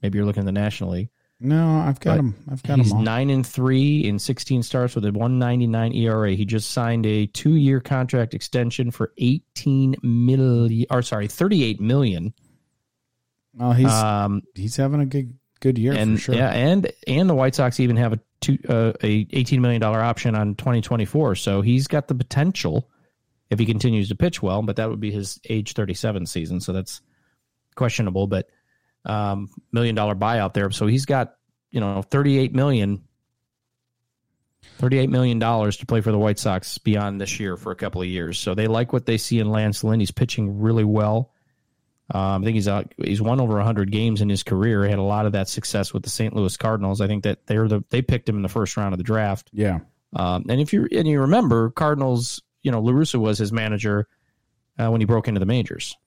Maybe you're looking at the National League. No, I've got But him. I've got He's him He's nine and three in 16 starts with a 199 ERA. He just signed a two-year contract extension for 18 million, or sorry, 38 million. Well, he's Um, he's having a good good year and for sure. yeah, and and the White Sox even have a two uh, a 18 million dollar option on 2024. So he's got the potential if he continues to pitch well, but that would be his age 37 season. So that's questionable, but um, million dollar buyout there. So he's got you know 38 million. $38 million to play for the White Sox beyond this year for a couple of years. So they like what they see in Lance Lynn. He's pitching really well. Um, I think he's out, he's won over 100 games in his career. He had a lot of that success with the St. Louis Cardinals. I think that they're the they picked him in the first round of the draft. yeah. Um, and if you and you remember, Cardinals, you know, La Russa was his manager uh, when he broke into the majors.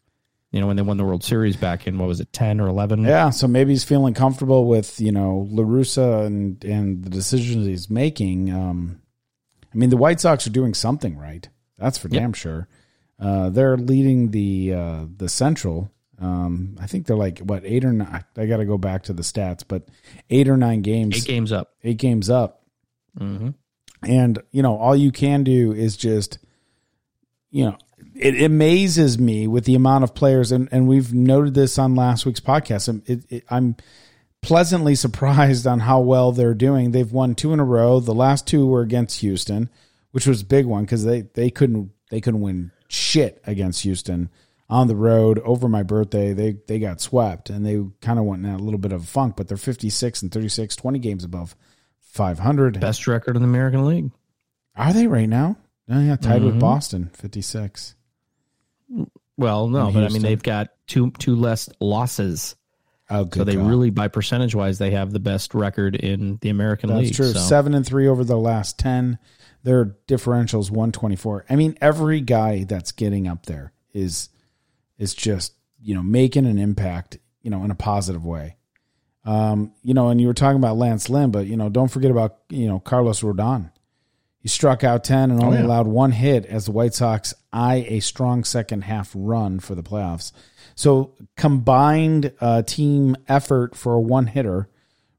You know, when they won the World Series back in what was it, 10 or 11? Yeah, so maybe he's feeling comfortable with you know La Russa and and the decisions he's making. Um, I mean, the White Sox are doing something right. That's for Yep. damn sure. Uh, they're leading the uh, the Central. Um, I think they're like what eight or nine. I got to go back to the stats, but eight or nine games, Eight games up. eight games up. hmm And, you know, all you can do is just, you know, it amazes me with the amount of players, and, and we've noted this on last week's podcast. I'm- It, it, I'm pleasantly surprised on how well they're doing. They've won two in a row. The last two were against Houston, which was a big one because they, they couldn't they couldn't win shit against Houston on the road over my birthday. They they got swept and they kind of went in a little bit of a funk, but they're 56 and 36, 20 games above 500. Best record in the American League. Are they right now? Oh yeah, tied with Mhm. Boston, fifty six. Well, no, but I mean they've got two two less losses. Oh, good. So they really, by percentage wise, they have the best record in the American That's League. That's true. So- Seven and three over the last ten. Their differentials one twenty four. I mean, every guy that's getting up there is is just you know making an impact. You know, in a positive way. Um, you know, and you were talking about Lance Lynn, but you know, don't forget about you know Carlos Rodon. He struck out ten and only yeah. allowed one hit as the White Sox eye a strong second half run for the playoffs. So combined uh, team effort for a one hitter,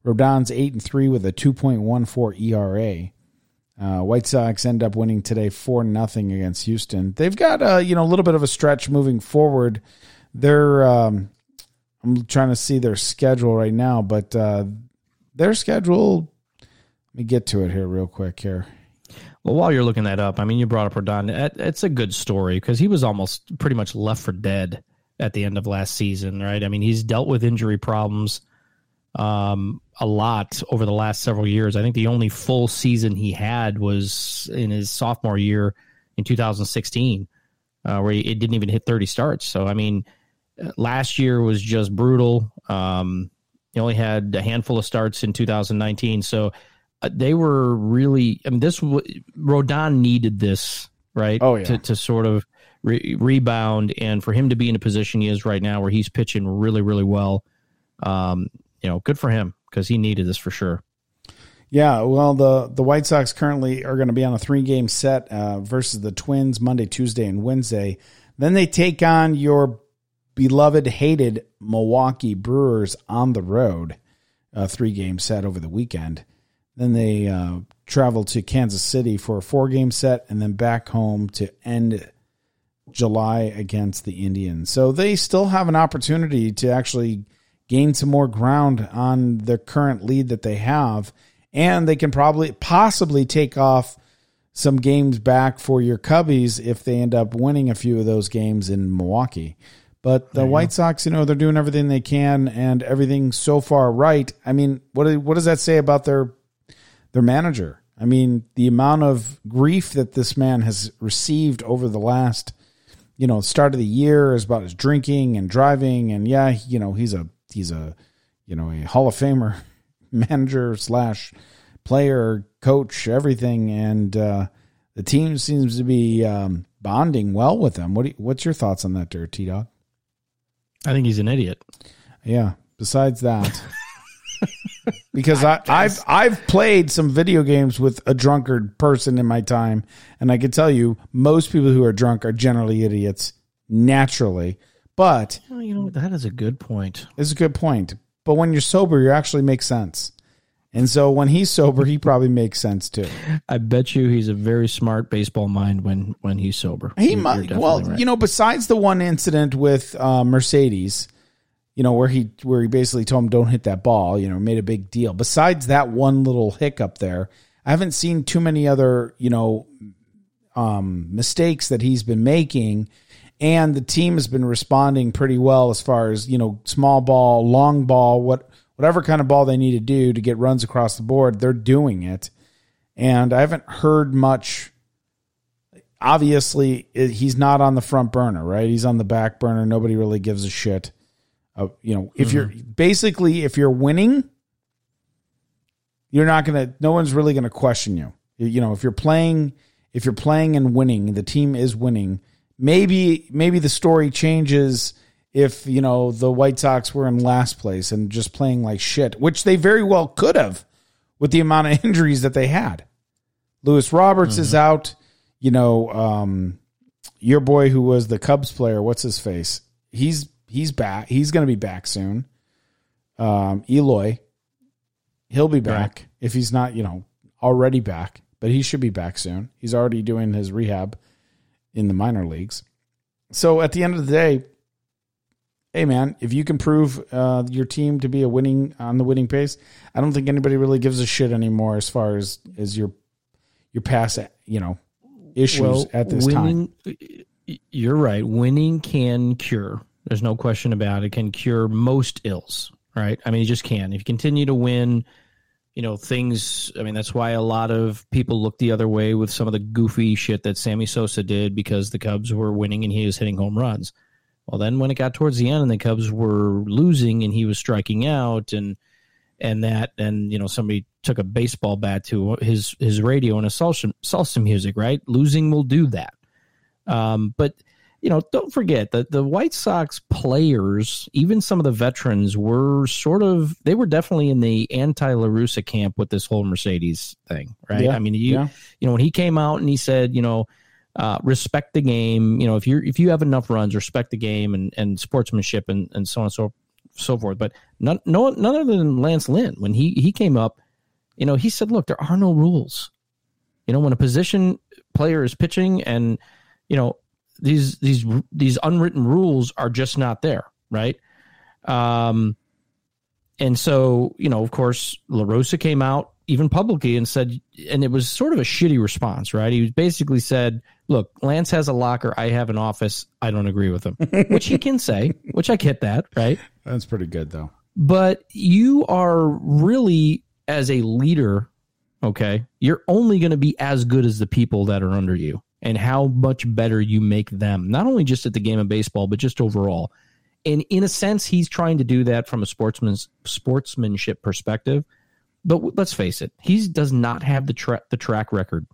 Rodon's eight and three with a two point one four ERA. Uh, White Sox end up winning today four nothing against Houston. They've got uh, you know a little bit of a stretch moving forward. They're um, I'm trying to see their schedule right now, but uh, their schedule. Let me get to it here real quick here. Well, while you're looking that up, I mean, you brought up Rodon. It's a good story because he was almost pretty much left for dead at the end of last season, right? I mean, he's dealt with injury problems um, a lot over the last several years. I think the only full season he had was in his sophomore year in 2016, uh, where he it didn't even hit 30 starts. So, I mean, last year was just brutal. Um, he only had a handful of starts in 2019. So, they were really. I mean, this Rodon needed this, right? Oh, yeah. To to sort of re- rebound and for him to be in a position he is right now, where he's pitching really, really well. Um, you know, good for him because he needed this for sure. Yeah, well, the the White Sox currently are going to be on a three game set uh, versus the Twins Monday, Tuesday, and Wednesday. Then they take on your beloved, hated Milwaukee Brewers on the road, a three game set over the weekend. Then they uh, travel to Kansas City for a four game set, and then back home to end July against the Indians. So they still have an opportunity to actually gain some more ground on the current lead that they have, and they can probably possibly take off some games back for your Cubbies if they end up winning a few of those games in Milwaukee. But the White Sox, you know, they're doing everything they can and everything so far right. I mean, what what does that say about their their manager? I mean, the amount of grief that this man has received over the last, you know, start of the year is about his drinking and driving, and yeah, you know, he's a he's a you know a Hall of Famer manager slash player, coach, everything, and uh, the team seems to be um, bonding well with him. What do you, what's your thoughts on that, there, T Dog? I think he's an idiot. Yeah. Besides that, because I, I've I've played some video games with a drunkard person in my time, and I can tell you most people who are drunk are generally idiots naturally. But Oh, you know that is a good point. it's a good point. But when you're sober, you actually make sense. And so when he's sober, he probably makes sense too. I bet you he's a very smart baseball mind when when he's sober. He You're- might. you're Well, right. you know, besides the one incident with uh, Mercedes, you know, where he where he basically told him don't hit that ball, you know, made a big deal. Besides that one little hiccup there, I haven't seen too many other, you know, um, mistakes that he's been making. And the team has been responding pretty well as far as, you know, small ball, long ball, what whatever kind of ball they need to do to get runs across the board, they're doing it. And I haven't heard much obviously he's not on the front burner, right? He's on the back burner. Nobody really gives a shit. Uh, you know, if you're basically if you're winning, you're not gonna. No one's really gonna question you. You- know, if you're playing, if you're playing and winning, the team is winning. Maybe maybe the story changes if you know the White Sox were in last place and just playing like shit, which they very well could have with the amount of injuries that they had. Luis Roberts is out. You know, um, your boy who was the Cubs player, what's his face? He's he's back. He's going to be back soon. Um, Eloy, he'll be back if he's not, you know, already back, but he should be back soon. He's already doing his rehab in the minor leagues. So at the end of the day, hey man, if you can prove uh, your team to be a winning on the winning pace, I don't think anybody really gives a shit anymore as far as as your your past, you know, issues at this time. You're right. Winning can cure. There's no question about it. Can cure most ills, right? I mean, it just can. If you continue to win, you know, things. I mean, that's why a lot of people look the other way with some of the goofy shit that Sammy Sosa did because the Cubs were winning and he was hitting home runs. Well, then when it got towards the end and the Cubs were losing and he was striking out and and that and you know somebody took a baseball bat to his his radio and a salsa salsa music, right? Losing will do that. Um, but you know, don't forget that the White Sox players, even some of the veterans, were sort of they were definitely in the anti La Russa camp with this whole Mercedes thing, right? Yeah, I mean, you yeah. you know when he came out and he said, you know, uh, respect the game. You know, if you're if you have enough runs, respect the game and and sportsmanship and and so on and so so forth. But none no none other than Lance Lynn when he he came up, you know, he said, look, there are no rules. You know, when a position player is pitching and you know these these these unwritten rules are just not there, right? Um, and so you know, of course, La Russa came out even publicly and said, and it was sort of a shitty response, right? He basically said, "Look, Lance has a locker, I have an office. I don't agree with him," which he can say, which I get that, right? That's pretty good though. but you are really as a leader okay you're only going to be as good as the people that are under you and how much better you make them not only just at the game of baseball but just overall. And in a sense he's trying to do that from a sportsman's sportsmanship perspective. But let's face it he does not have the tra- the track record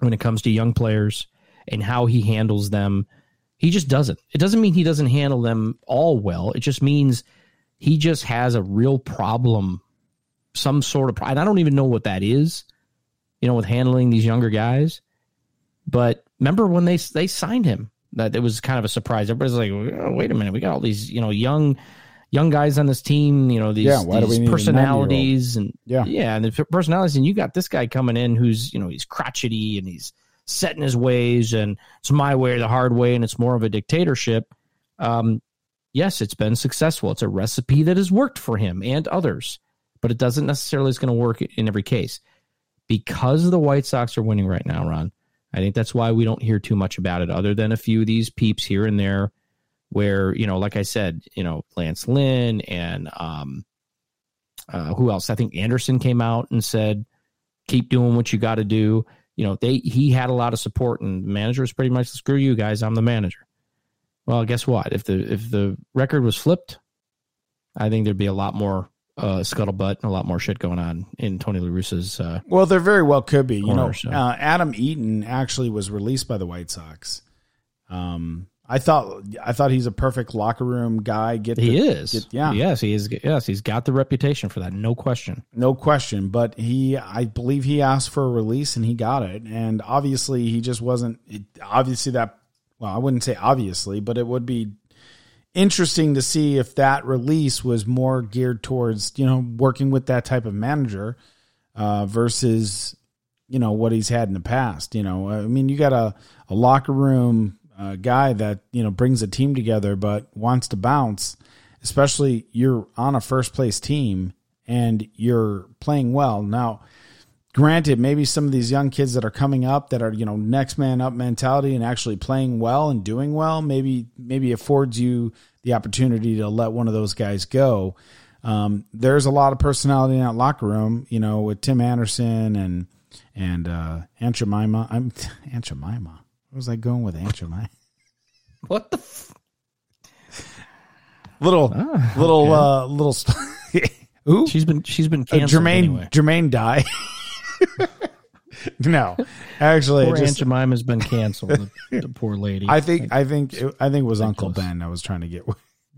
when it comes to young players and how he handles them. He just doesn't. It doesn't mean he doesn't handle them all well. It just means he just has a real problem some sort of i don't even know what that is you know with handling these younger guys but remember when they they signed him that it was kind of a surprise everybody's like oh, wait a minute we got all these you know young young guys on this team you know these, Yeah, these personalities and Yeah. yeah and the personalities and you got this guy coming in who's you know he's crotchety and he's set in his ways and it's my way or the hard way and it's more of a dictatorship um, yes, it's been successful. It's a recipe that has worked for him and others, but it doesn't necessarily is going to work in every case. because the White Sox are winning right now, Ron. I think that's why we don't hear too much about it, other than a few of these peeps here and there, where you know, like I said, you know, Lance Lynn and um, uh, who else? I think Anderson came out and said, "Keep doing what you got to do." You know, they he had a lot of support, and the manager was pretty much, "Screw you guys, I'm the manager." Well, guess what? If the if the record was flipped, I think there'd be a lot more uh, scuttlebutt and a lot more shit going on in Tony La Russa's. Uh, Well, there very well could be. You know, so. uh, Adam Eaton actually was released by the White Sox. Um, I thought I thought he's a perfect locker room guy. Get he is, get- yeah, yes, he is. Yes, he's got the reputation for that, no question. no question. But he, I believe he asked for a release and he got it. And obviously, he just wasn't. It, obviously, that well, I wouldn't say obviously, but it would be interesting to see if that release was more geared towards you know working with that type of manager uh, versus you know what he's had in the past. You know, I mean, you got a, a locker room uh, guy that you know brings a team together, but wants to bounce. Especially you're on a first place team and you're playing well now. Granted, maybe some of these young kids that are coming up that are you know next man up mentality and actually playing well and doing well, maybe maybe affords you the opportunity to let one of those guys go. Um, there's a lot of personality in that locker room, you know, with Tim Anderson and and uh, Aunt Jemima. I'm Aunt Jemima. Where was I going with Aunt Jemima? What the? F- Little, Ah, little, uh, little. St- Who? she's been she's been Uh, canceled Jermaine anyway. Jermaine die. no, actually, Poor it Aunt Jemima's been canceled. the, the poor lady. I think I think it, I think it was Uncle Ben I was trying to get.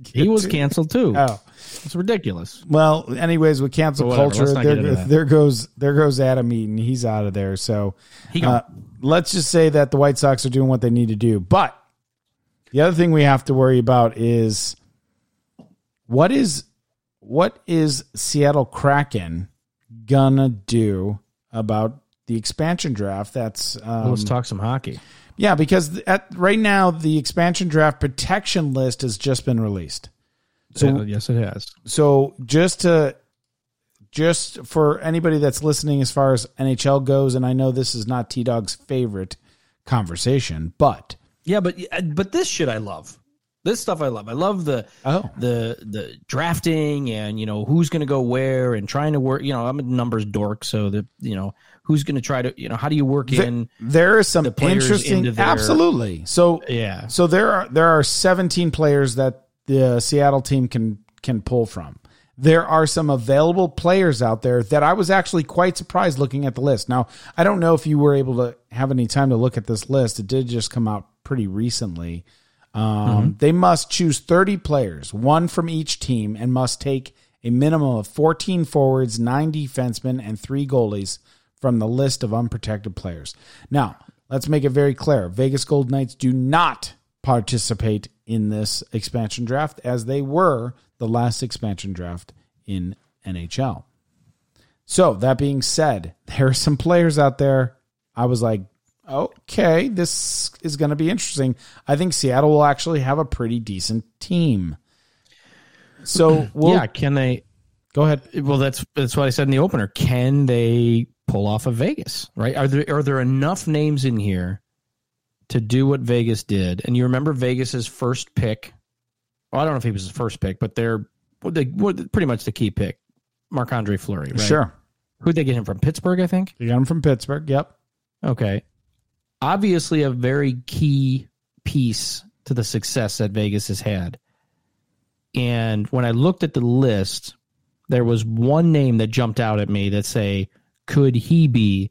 he was to. canceled too. Oh It's ridiculous. well. Anyways, with cancel whatever, culture, let's not get into there there goes there goes Adam Eaton. He's out of there. So He uh, let's just say that the White Sox are doing what they need to do. But the other thing we have to worry about is what is what is Seattle Kraken gonna do about the expansion draft? That's um, let's talk some hockey. yeah, because at right now the expansion draft protection list has just been released. So Yeah, yes, it has. so just to just for anybody that's listening as far as NHL goes, and I know this is not T Dog's favorite conversation, but Yeah, but but this shit I love. This stuff I love. I love the Oh. the the drafting and you know who's going to go where and trying to work. You know, I'm a numbers dork, so the you know who's going to try to you know how do you work th- in? there is some the players interesting their- absolutely. So Yeah, so there are there are 17 players that the Seattle team can can pull from. There are some available players out there that I was actually quite surprised looking at the list. Now, I don't know if you were able to have any time to look at this list. It did just come out pretty recently. Um, They must choose 30 players, one from each team, and must take a minimum of 14 forwards, nine defensemen, and three goalies from the list of unprotected players. Now, let's make it very clear Vegas Gold Knights do not participate in this expansion draft as they were the last expansion draft in NHL. So, that being said, there are some players out there. I was like, okay, this is going to be interesting. I think Seattle will actually have a pretty decent team. So, we'll yeah. Can they? go ahead. Well, that's that's what I said in the opener. Can they pull off of Vegas? Right? Are there are there enough names in here to do what Vegas did? And you remember Vegas's first pick? Well, I don't know if he was his first pick, but they're they well, pretty much the key pick, Marc Andre Fleury. Right? Sure. Who'd they get him from? Pittsburgh, I think. You got him from Pittsburgh. Yep. Okay. Obviously, a very key piece to the success that Vegas has had. And when I looked at the list, there was one name that jumped out at me that say, could he be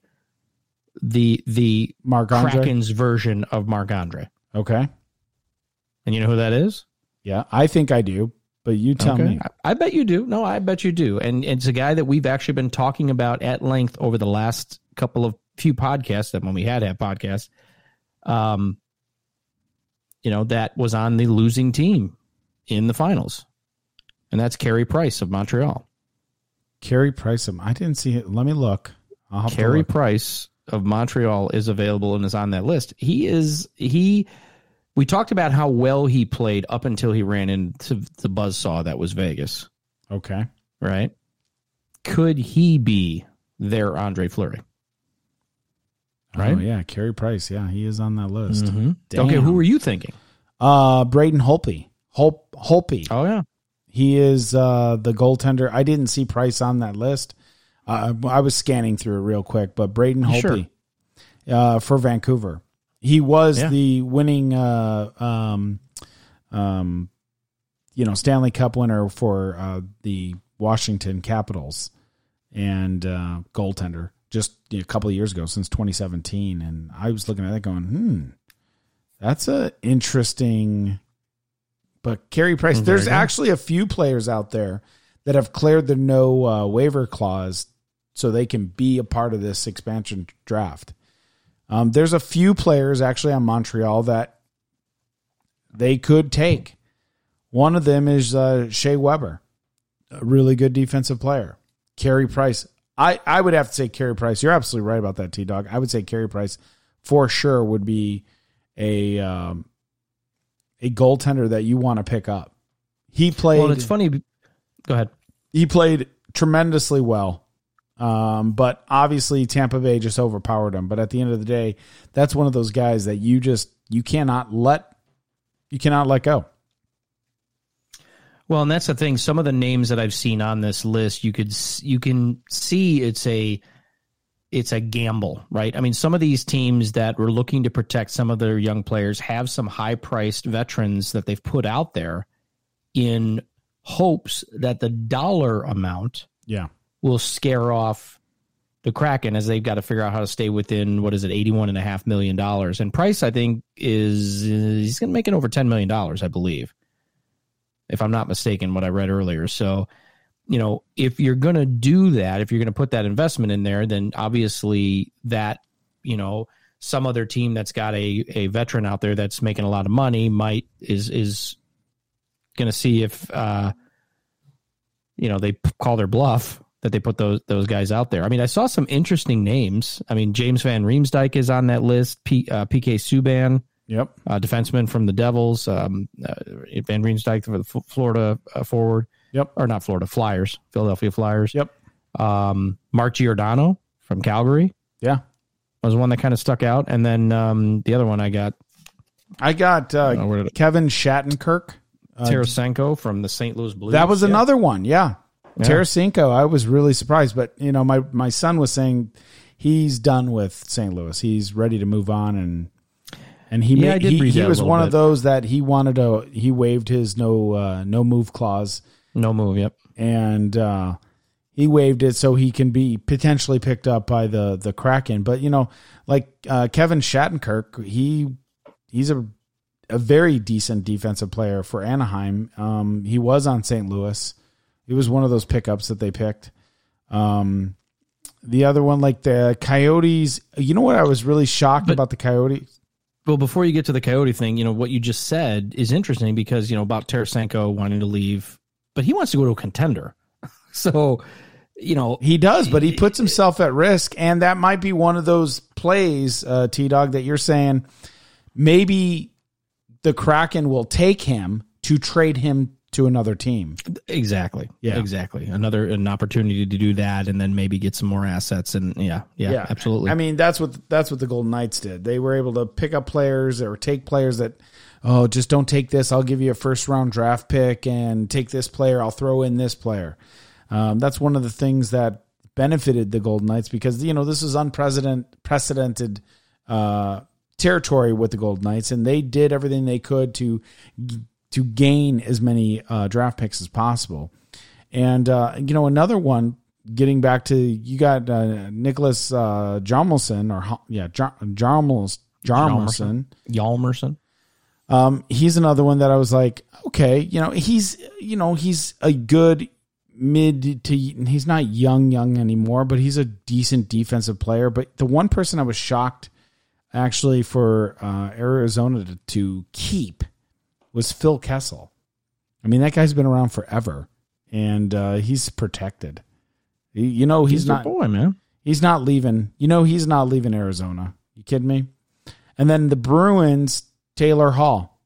the the Marc Andre. Kraken's version of Marc Andre? Okay. And you know who that is? Yeah, I think I do, but you tell me. I, I bet you do. No, I bet you do. And it's a guy that we've actually been talking about at length over the last couple of few podcasts that when we had had podcasts, um, you know, that was on the losing team in the finals. And that's Carey Price of Montreal. Carey Price. um, I didn't see it. Let me look. To Carey. Price of Montreal is available and is on that list. He is he we talked about how well he played up until he ran into the buzzsaw that was Vegas. Okay. right? Could he be their Andre Fleury? Right? Oh yeah, Carey Price. Yeah, he is on that list. Mhm. Damn. Okay, who were you thinking? Uh, Braden Holtby. Holp Holtby. Oh yeah, He is uh, the goaltender. I didn't see Price on that list. Uh, I was scanning through it real quick, but Braden Holtby Sure. uh, for Vancouver. He was Yeah. the winning, uh, um, um, you know, Stanley Cup winner for uh, the Washington Capitals and uh, goaltender just a couple of years ago, since 2017. And I was looking at that going, hmm, that's a interesting. But Carey Price, there's actually a few players out there that have cleared the no uh, waiver clause so they can be a part of this expansion draft. Um, there's a few players actually on Montreal that they could take. One of them is uh, Shea Weber, a really good defensive player. Carey Price. I, I would have to say Carey Price. You're absolutely right about that, T Dog. I would say Carey Price for sure would be a um, a goaltender that you want to pick up. He played. well, it's funny. Go ahead. he played tremendously well. Um, but obviously Tampa Bay just overpowered him. But at the end of the day, that's one of those guys that you just you cannot let you cannot let go. Well, and that's the thing. Some of the names that I've seen on this list, you could you can see it's a it's a gamble, right? I mean, some of these teams that were looking to protect some of their young players have some high priced veterans that they've put out there in hopes that the dollar amount Yeah. will scare off the Kraken as they've got to figure out how to stay within what is it, eighty one and a half million dollars. And Price, I think, is he's going to make it over ten million dollars, I believe, if I'm not mistaken. What I read earlier. So, you know, if you're going to do that, if you're going to put that investment in there, then obviously that, you know, some other team that's got a a veteran out there that's making a lot of money might is is going to see if. uh you know they call their bluff that they put those those guys out there. I mean, I saw some interesting names. I mean, James Van Riemsdyk is on that list. P, uh, PK Subban, Yep. uh, defenseman from the Devils. Um, uh, Van Riemsdyk for the F- Florida uh, forward. Yep. Or not Florida Flyers, Philadelphia Flyers. Yep. Um, Mark Giordano from Calgary Yeah. was one that kind of stuck out, and then um, the other one I got I got uh, it- Kevin Shattenkirk. Uh, Tarasenko from the St. Louis Blues. That was Yeah. another one. Yeah. Yeah. Tarasenko, I was really surprised, but you know, my my son was saying he's done with St. Louis. He's ready to move on and and he Yeah, ma- I did he, read he was one of those that he wanted to he waived his no uh, no move clause no move. Yep. and uh, he waived it so he can be potentially picked up by the the Kraken. But you know, like uh, Kevin Shattenkirk, he he's a a very decent defensive player for Anaheim. Um, he was on St. Louis. He was one of those pickups that they picked. Um, the other one, like the Coyotes, you know what? I was really shocked But- about the Coyotes. Well, before you get to the Coyote thing, you know what you just said is interesting because you know about Tarasenko wanting to leave, but he wants to go to a contender. So, you know, He does, but he puts himself at risk, and that might be one of those plays, uh, T Dog, that you're saying maybe the Kraken will take him to trade him to another team. exactly, Yeah. exactly. Another an opportunity to do that, and then maybe get some more assets, and yeah, yeah, absolutely. I mean, that's what that's what the Golden Knights did. They were able to pick up players or take players that, oh, just don't take this. I'll give you a first round draft pick and take this player. I'll throw in this player. Um, that's one of the things that benefited the Golden Knights because you know this is unprecedented precedented uh, territory with the Golden Knights, and they did everything they could to to gain as many uh, draft picks as possible. And uh, you know, another one. Getting back to you got uh, Nicholas uh, Jarmelson or yeah Jar- Jarmels Jarmelson. Yalmerson. Um, he's another one that I was like, okay, you know, he's you know he's a good mid to he's not young young anymore, but he's a decent defensive player. But the one person I was shocked actually for uh, Arizona to, to keep was Phil Kessel. I mean, that guy's been around forever, and uh, he's protected. You- know, he's, He's, not. boy, man. He's not leaving. You know, he's not leaving Arizona. You kidding me? And then the Bruins, Taylor Hall.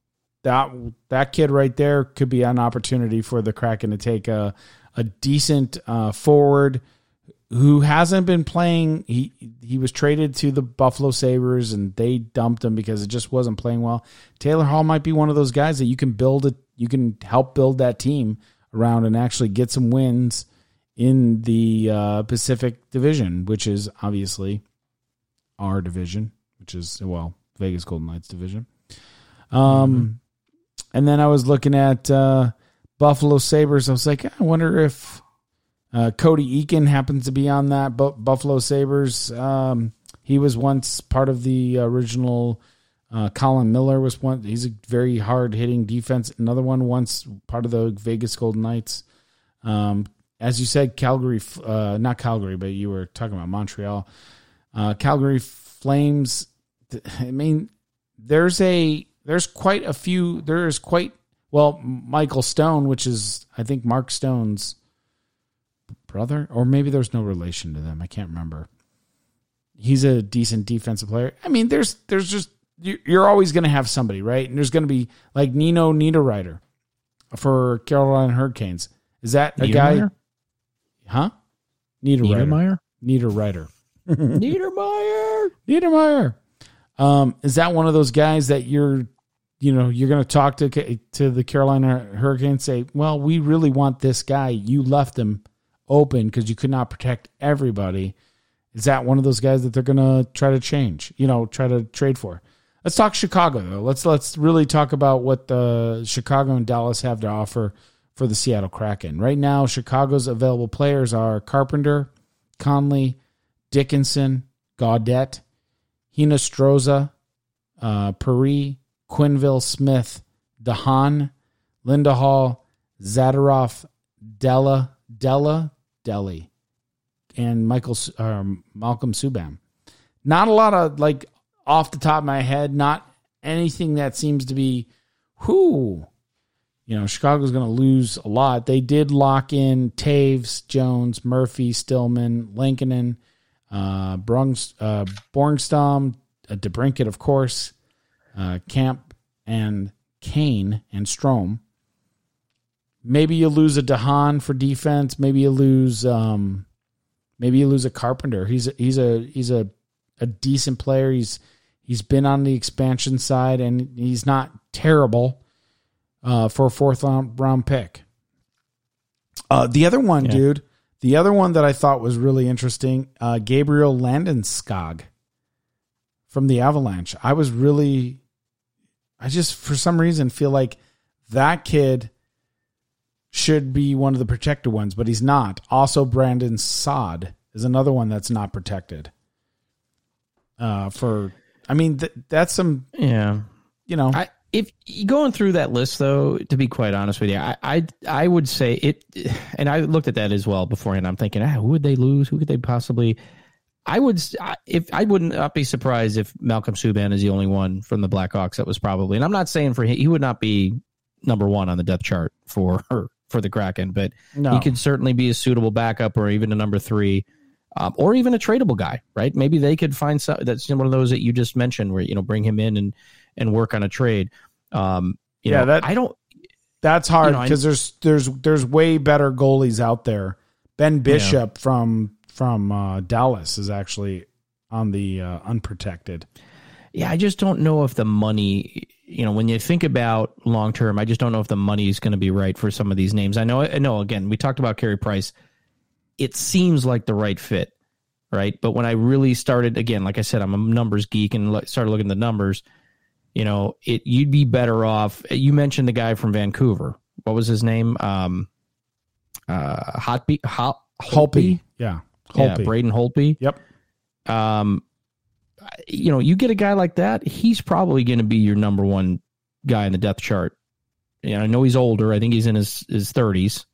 That that kid right there could be an opportunity for the Kraken to take a a decent uh, forward who hasn't been playing. He he was traded to the Buffalo Sabres and they dumped him because it just wasn't playing well. Taylor Hall might be one of those guys that you can build it. You can help build that team around and actually get some wins in the uh, Pacific Division, which is obviously our division, which is well Vegas Golden Knights division. Um, and then I was looking at uh, Buffalo Sabres. I was like, I wonder if uh, Cody Eakin happens to be on that Bu- Buffalo Sabres. Um, he was once part of the original. Uh, Colin Miller was one. He's a very hard hitting defense. Another one once part of the Vegas Golden Knights. Um, as you said, Calgary, uh, not Calgary, but you were talking about Montreal. Uh, Calgary Flames. I mean, there's a there's quite a few. There's quite well Michael Stone, which is I think Mark Stone's brother, or maybe there's no relation to them. I can't remember. He's a decent defensive player. I mean, there's there's just you're always going to have somebody, right? And there's going to be like Nino Niederreiter for Carolina Hurricanes. Is that a guy? Huh? Niederreiter. Niederreiter. Niedermeyer. Niedermeyer. Um, is that one of those guys that you're, you know, you're going to talk to to the Carolina Hurricanes? Say, well, we really want this guy. You left him open because you could not protect everybody. Is that one of those guys that they're going to try to change? You know, try to trade for? Let's talk Chicago though. Let's let's really talk about what the Chicago and Dallas have to offer for the Seattle Kraken. Right now, Chicago's available players are Carpenter, Connolly, Dickinson, Gaudette, Hinostroza, uh, Paris, Quinville, Smith, de Haan, Linda Hall, Zadorov, Della, Della, Deli, and Michael um, Malcolm Subban. Not a lot of like off the top of my head, not anything that seems to be who you know, Chicago's going to lose a lot. They did lock in Toews, Jones, Murphy, Stillman, Lankinen, uh, Brungs, uh, Bornstam, uh, DeBrincat, of course, uh, Camp, and Kane and Strome. Maybe you lose a de Haan for defense. Maybe you lose, um, maybe you lose a Carpenter. He's a, he's a he's a a decent player. He's he's been on the expansion side and he's not terrible uh, for a fourth round, pick. Uh, the other one, Yeah. dude, the other one that I thought was really interesting, uh, Gabriel Landeskog from the Avalanche. I was really, I just for some reason feel like that kid should be one of the protected ones, but he's not. Also, Brandon Saad is another one that's not protected. Uh, for I mean, th- that's some Yeah. you know. I if going through that list though, to be quite honest with you, I I, I would say it, and I looked at that as well beforehand. I'm thinking, ah, who would they lose? Who could they possibly? I would if I would not be surprised if Malcolm Subban is the only one from the Blackhawks that was probably, and I'm not saying for him, he would not be number one on the depth chart for for the Kraken, but No. he could certainly be a suitable backup or even a number three. Um, or even a tradable guy, right? Maybe they could find some. That's one of those that you just mentioned, where you know bring him in and and work on a trade. Um, you Yeah, know, that- I don't. That's hard You know, because there's there's there's way better goalies out there. Ben Bishop from from uh, Dallas is actually on the uh, unprotected. Yeah, I just don't know if the money. You know, when you think about long term, I just don't know if the money is going to be right for some of these names. I know. I know. Again, we talked about Carey Price. It seems like the right fit, right? But when I really started, again, like I said, I'm a numbers geek and started looking at the numbers. You know, it you'd be better off. You mentioned the guy from Vancouver. What was his name? Um, uh, Hotby, Hot, Holtby, yeah, yeah, Holtby. Braden Holtby. Yep. Um, you know, you get a guy like that, he's probably going to be your number one guy in the depth chart. And I know he's older. I think he's in his his thirties.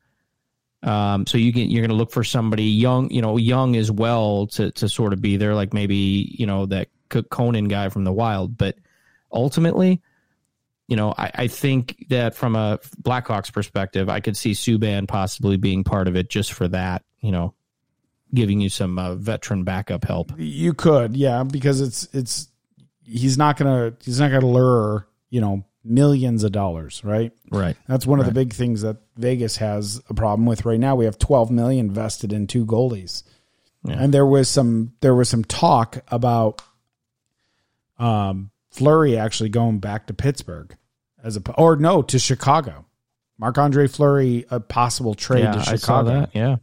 Um, so you can you're going to look for somebody young, you know, young as well to to sort of be there, like maybe you know that Conan guy from the Wild. But ultimately, you know, I, I think that from a Blackhawks perspective, I could see Subban possibly being part of it just for that. You know, giving you some uh, veteran backup help. You could, yeah, because it's it's he's not gonna he's not gonna lure you know millions of dollars, right? Right. That's one of the big things that Vegas has a problem with right now. We have 12 million vested in two goalies. And there was some there was some talk about um, Fleury actually going back to Pittsburgh as a or no to Chicago. Marc Andre Fleury a possible trade yeah, to I saw Chicago, that. Yeah.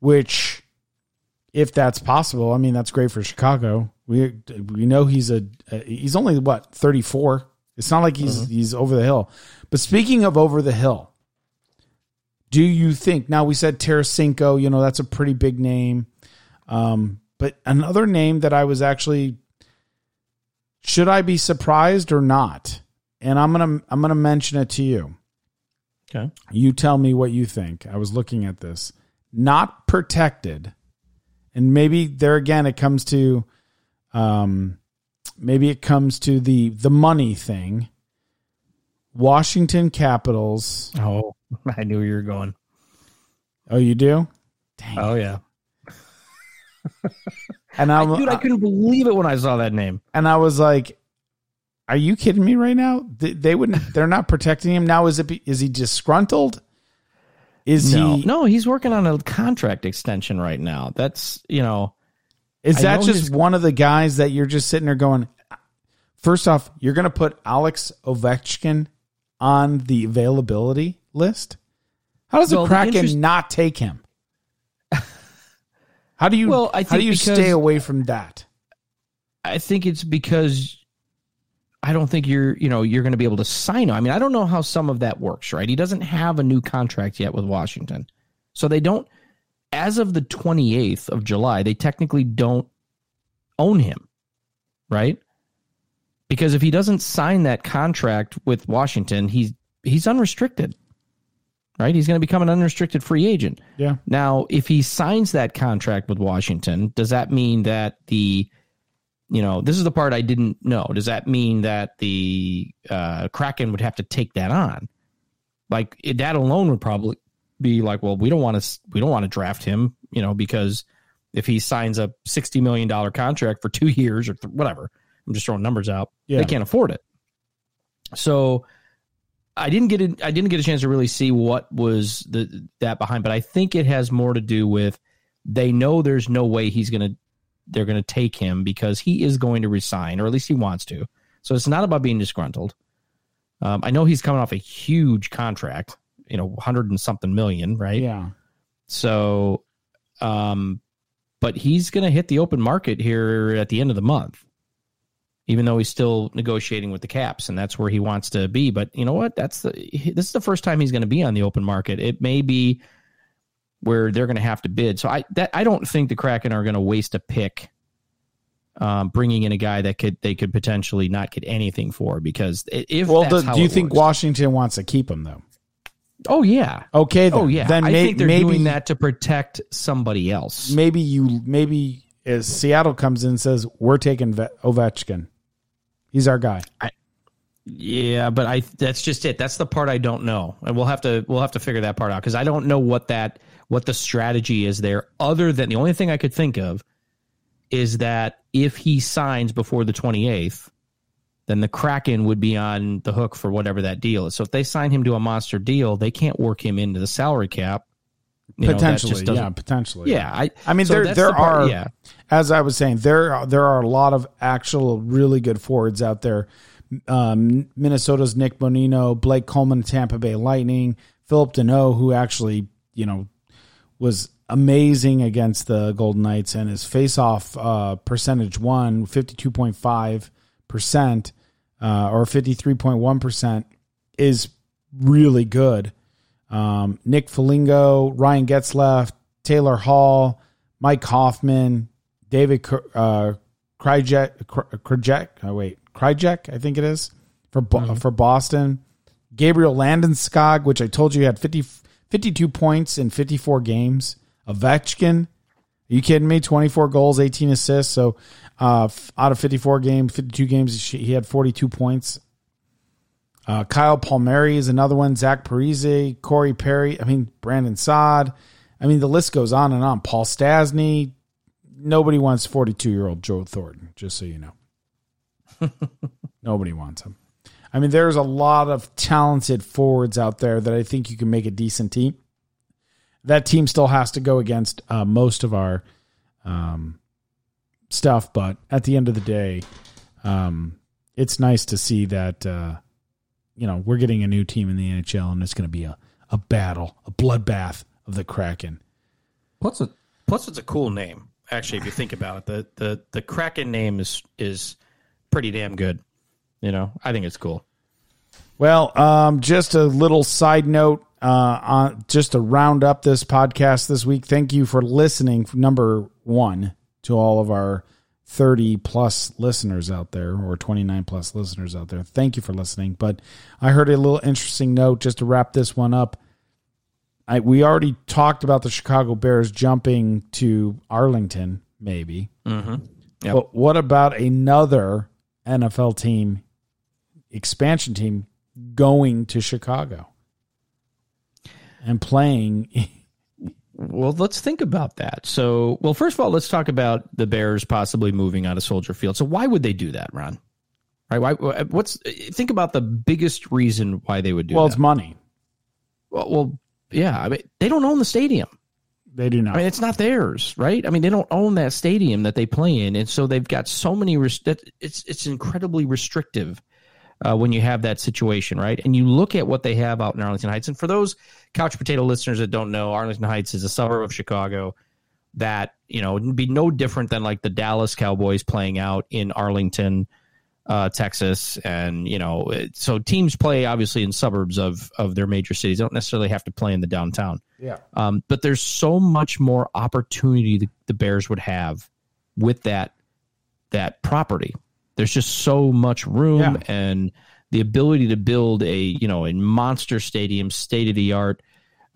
which if that's possible, I mean that's great for Chicago. We we know he's a, he's only what thirty four. It's not like he's he's over the hill. But speaking of over the hill, do you think now we said Tarasenko? You know that's a pretty big name. Um, but another name that I was actually should I be surprised or not? And I'm gonna I'm gonna mention it to you. Okay. You tell me what you think. I was looking at this. Not protected. And maybe there again it comes to um maybe it comes to the the money thing. Washington Capitals. Oh, I knew you were going. Oh, you do? Dang. Oh yeah. And I, Dude, I couldn't believe it when I saw that name. and I was like, "Are you kidding me right now? They, they wouldn't. They're not protecting him now. Is it? Is he disgruntled? Is No, he? no, he's working on a contract extension right now. That's you know, Is I that know just one of the guys that you're just sitting there going? First off, you're going to put Alex Ovechkin on the availability list. How does Well, the the Kraken interest- not take him? How do you? Well, I think how do you stay away from that? I think it's because I don't think you're, you know, you're going to be able to sign him. I mean, I don't know how some of that works, right? He doesn't have a new contract yet with Washington. So they don't as of the 28th of July, they technically don't own him, right? Because if he doesn't sign that contract with Washington, he's he's unrestricted. Right? He's going to become an unrestricted free agent. Yeah. Now, if he signs that contract with Washington, does that mean that the, you know, this is the part I didn't know. Does that mean that the uh, Kraken would have to take that on? Like it- that alone would probably be like, well, we don't want to, we don't want to draft him, you know, because if he signs a sixty million dollar contract for two years or th- whatever, I'm just throwing numbers out. Yeah. They can't afford it. So I didn't get it. I didn't get a chance to really see what was the that behind, but I think it has more to do with they know there's no way he's gonna they're gonna take him because he is going to resign, or at least he wants to. So it's not about being disgruntled. Um, I know he's coming off a huge contract, you know, hundred and something million, right? Yeah. So, um, but he's going to hit the open market here at the end of the month, even though he's still negotiating with the Caps, and that's where he wants to be. But you know what? That's the this is the first time he's going to be on the open market. It may be where they're going to have to bid. So I that I don't think the Kraken are going to waste a pick. Um, bringing in a guy that could they could potentially not get anything for because if Well, that's do, you think works- Washington wants to keep him though? Oh yeah, Okay. Then. oh yeah. Then I may- think they're maybe doing that to protect somebody else. maybe you maybe as Seattle comes in and says we're taking Ve- Ovechkin. He's our guy. Yeah, but I that's just it. That's the part I don't know. And we'll have to we'll have to figure that part out cuz I don't know what that what the strategy is there other than the only thing I could think of is that if he signs before the 28th, then the Kraken would be on the hook for whatever that deal is. So if they sign him to a monster deal, they can't work him into the salary cap. You potentially, doesn't- yeah, potentially. Yeah, I I mean, so there there the part- are, yeah. as I was saying, there are, there are a lot of actual really good forwards out there. Um, Minnesota's Nick Bonino, Blake Coleman, Tampa Bay Lightning, Phillip Danault, who actually you know was amazing against the Golden Knights, and his face-off uh, percentage won fifty two point five percent uh, or fifty three point one percent is really good. Um, Nick Foligno, Ryan Getzlaf, Taylor Hall, Mike Hoffman, David uh, Kryjek, oh wait, Kryjek, I think it is for Bo- for Boston. Gabriel Landeskog, which I told you had 50, 52 points in 54 games. Ovechkin, are you kidding me? 24 goals, 18 assists. So uh, out of 54 games, 52 games, he had 42 points. Uh, Kyle Palmieri is another one. Zach Parise, Corey Perry. I mean, Brandon Saad. I mean, the list goes on and on. Paul Stastny. Nobody wants 42 year old Joe Thornton, just so you know. Nobody wants him. I mean, there's a lot of talented forwards out there that I think you can make a decent team. That team still has to go against uh, most of our um, stuff. But at the end of the day, um, it's nice to see that uh, you know we're getting a new team in the NHL, and it's going to be a, a battle, a bloodbath of the Kraken. Plus, it, plus it's a cool name. Actually, if you think about it, the the the Kraken name is is pretty damn good. You know, I think it's cool. Well, um, just a little side note, uh, on just to round up this podcast this week. Thank you for listening. Number one to all of our thirty plus listeners out there, or twenty nine plus listeners out there. Thank you for listening. But I heard a little interesting note just to wrap this one up. I, we already talked about the Chicago Bears jumping to Arlington, maybe. Mm-hmm. Yep. But what about another NFL team, expansion team, going to Chicago and playing? Well, let's think about that. So, well, first of all, let's talk about the Bears possibly moving out of Soldier Field. So, why would they do that, Ron? Right? Why? What's think about the biggest reason why they would do well, that? it's money. Well, well, yeah. I mean, they don't own the stadium. They do not. I mean, it's not theirs, right? I mean, they don't own that stadium that they play in, and so they've got so many. Res- that it's it's incredibly restrictive uh, when you have that situation, right? And you look at what they have out in Arlington Heights, and for those couch potato listeners that don't know, Arlington Heights is a suburb of Chicago that you know would be no different than like the Dallas Cowboys playing out in Arlington, uh, Texas, and you know, it- so teams play obviously in suburbs of of their major cities. They don't necessarily have to play in the downtown. Yeah. Um, but there's so much more opportunity the, the Bears would have with that that property. There's just so much room Yeah. and the ability to build a you know a monster stadium, state of the art.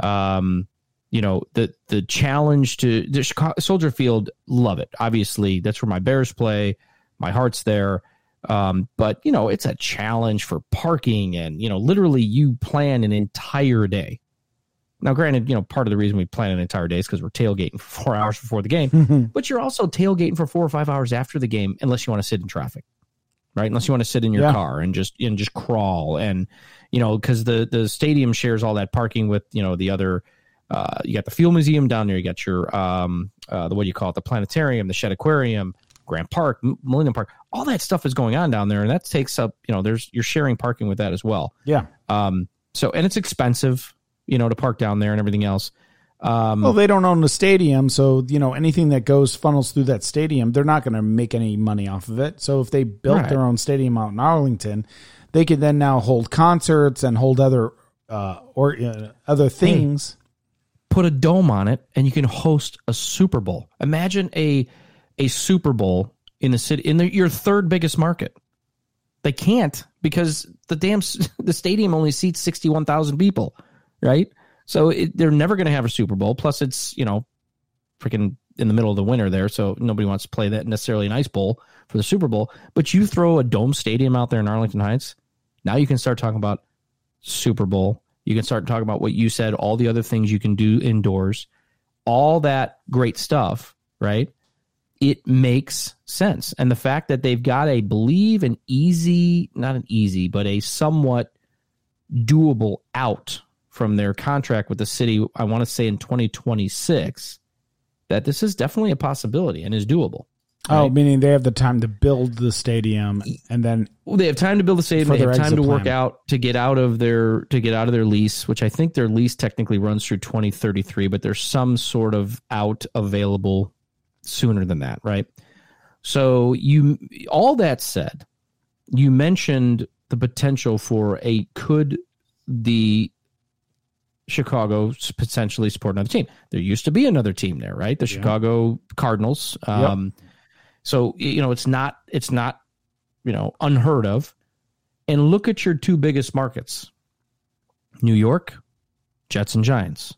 Um, you know the the challenge to the Chicago, Soldier Field, love it. Obviously, that's where my Bears play. My heart's there. Um, but you know, it's a challenge for parking and you know, literally you plan an entire day. Now, granted, you know, part of the reason we plan an entire day is because we're tailgating for four hours before the game, but you're also tailgating for four or five hours after the game, unless you want to sit in traffic, right? Unless you want to sit in your Yeah. car and just and just crawl, and you know, because the the stadium shares all that parking with you know the other. Uh, you got the Field Museum down there. You got your um, uh, the what do you call it? The planetarium, the Shedd Aquarium, Grant Park, Millennium Park. All that stuff is going on down there, and that takes up. You know, there's you're sharing parking with that as well. Yeah. Um, so and it's expensive, you know, to park down there and everything else. Um, Well, they don't own the stadium, so you know anything that goes funnels through that stadium, they're not going to make any money off of it. So if they built Right. their own stadium out in Arlington, they could then now hold concerts and hold other uh, or uh, other things. put a dome on it and you can host a Super Bowl. Imagine a a Super Bowl in the city in the, your third biggest market. They can't because the damn the stadium only seats 61,000 people, right? So it, they're never going to have a Super Bowl. Plus it's, you know, freaking in the middle of the winter there, so nobody wants to play that necessarily an ice bowl for the Super Bowl. But you throw a dome stadium out there in Arlington Heights, now you can start talking about Super Bowl. You can start talking about what you said, all the other things you can do indoors, all that great stuff, right? It makes sense. And the fact that they've got a believe an easy, not an easy, but a somewhat doable out from their contract with the city, I want to say in 2026, that this is definitely a possibility and is doable. Oh, meaning they have the time to build the stadium and then Well, they have time to build the stadium. They have time to work plan. out to get out of their to get out of their lease, which I think their lease technically runs through twenty thirty three, but there's some sort of out available sooner than that, right? So you all that said, you mentioned the potential for a could the Chicago potentially support another team. There used to be another team there, right? The Chicago Cardinals. Um, So you know it's not it's not you know unheard of. And look at your two biggest markets: New York, Jets and Giants,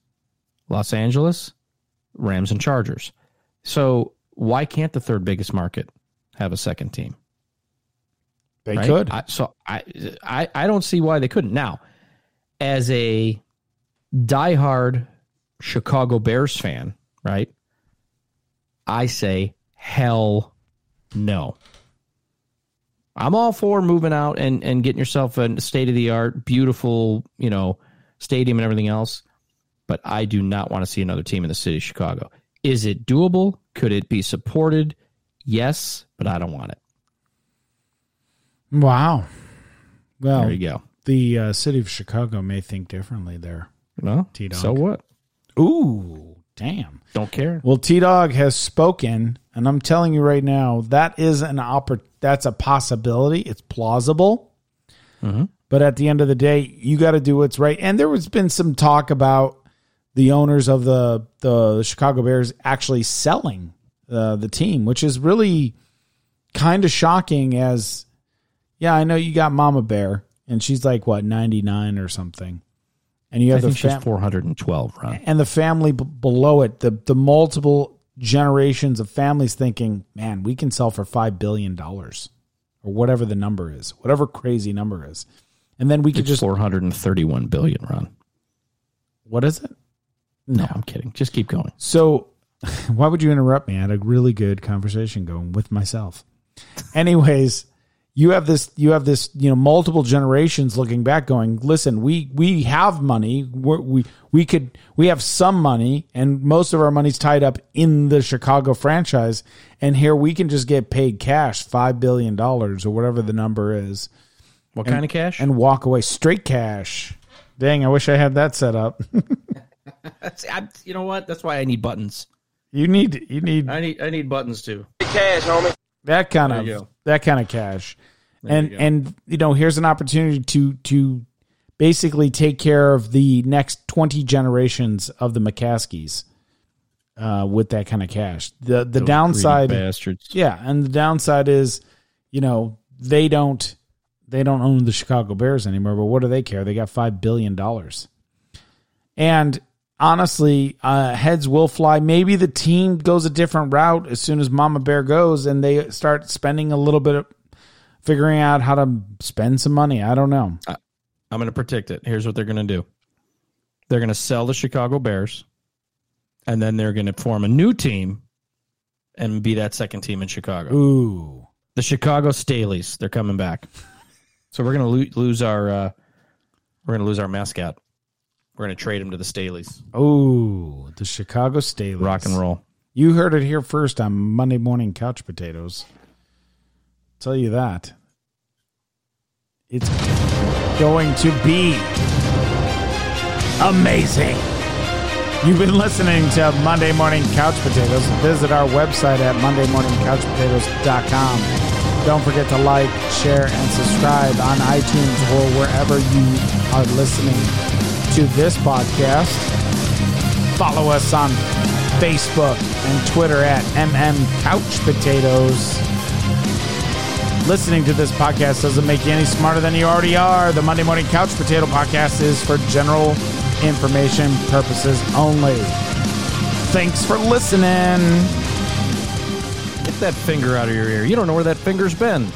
Los Angeles, Rams and Chargers. So why can't the third biggest market have a second team? they right? could. I, so I, I I don't see why they couldn't. Now, as a diehard Chicago Bears fan, right? I say hell no. I'm all for moving out and and getting yourself a state of the art, beautiful, you know, stadium and everything else. But I do not want to see another team in the city of Chicago. Is it doable? Could it be supported? Yes, but I don't want it. Wow. Well, There you go. the uh, city of Chicago may think differently there. Well, T-Dog. so what? Ooh, damn. Don't care. Well, T Dog has spoken, and I'm telling you right now, that is an oppor- That's a possibility. It's plausible. But at the end of the day, you got to do what's right. And there has been some talk about the owners of the the Chicago Bears actually selling uh, the team, which is really kind of shocking. As yeah, I know you got Mama Bear, and she's like what 99 or something, and you I have the think she's fam- 412, Ron. and the family b- below it, the the multiple generations of families thinking, man, we can sell for five billion dollars, or whatever the number is, whatever crazy number is, and then we could It's just 431 billion, Ron. what is it? No, I'm kidding. Just keep going. So, why would you interrupt me? I had a really good conversation going with myself. Anyways, you have this you have this you know multiple generations looking back going listen we we have money We're, we we could we have some money and most of our money's tied up in the chicago franchise and here we can just get paid cash five billion dollars or whatever the number is What kind of cash? and walk away straight cash dang i wish i had that set up That's, I, you know what? That's why I need buttons. you need you need I need I need buttons too. That kind There of that kind of cash. And and you know here's an opportunity to to basically take care of the next 20 generations of the McCaskeys uh, with that kind of cash. The the Those downside bastards. yeah and the downside is you know they don't they don't own the chicago bears anymore but what do they care? They got five billion dollars. And honestly, uh, heads will fly. Maybe the team goes a different route as soon as Mama Bear goes, and they start spending a little bit of figuring out how to spend some money. I don't know. I'm going to predict it. Here's what they're going to do. They're going to sell the Chicago Bears, and then they're going to form a new team and be that second team in Chicago. Ooh, The Chicago Staleys. They're coming back. So we're going to lo- lose our uh, we're going to lose our mascot. We're going to trade him to the Staleys. Oh, the Chicago Staleys. Rock and roll. You heard it here first on Monday Morning Couch Potatoes. Tell you that. It's going to be amazing. You've been listening to Monday Morning Couch Potatoes. Visit our website at mondaymorningcouchpotatoes.com. Don't forget to like, share, and subscribe on iTunes or wherever you are listening to this podcast. Follow us on Facebook and Twitter at MM Couch Potatoes. Listening to this podcast doesn't make you any smarter than you already are. The Monday Morning Couch Potato Podcast is for general information purposes only. Thanks for listening. Get that finger out of your ear. You don't know where that finger's been.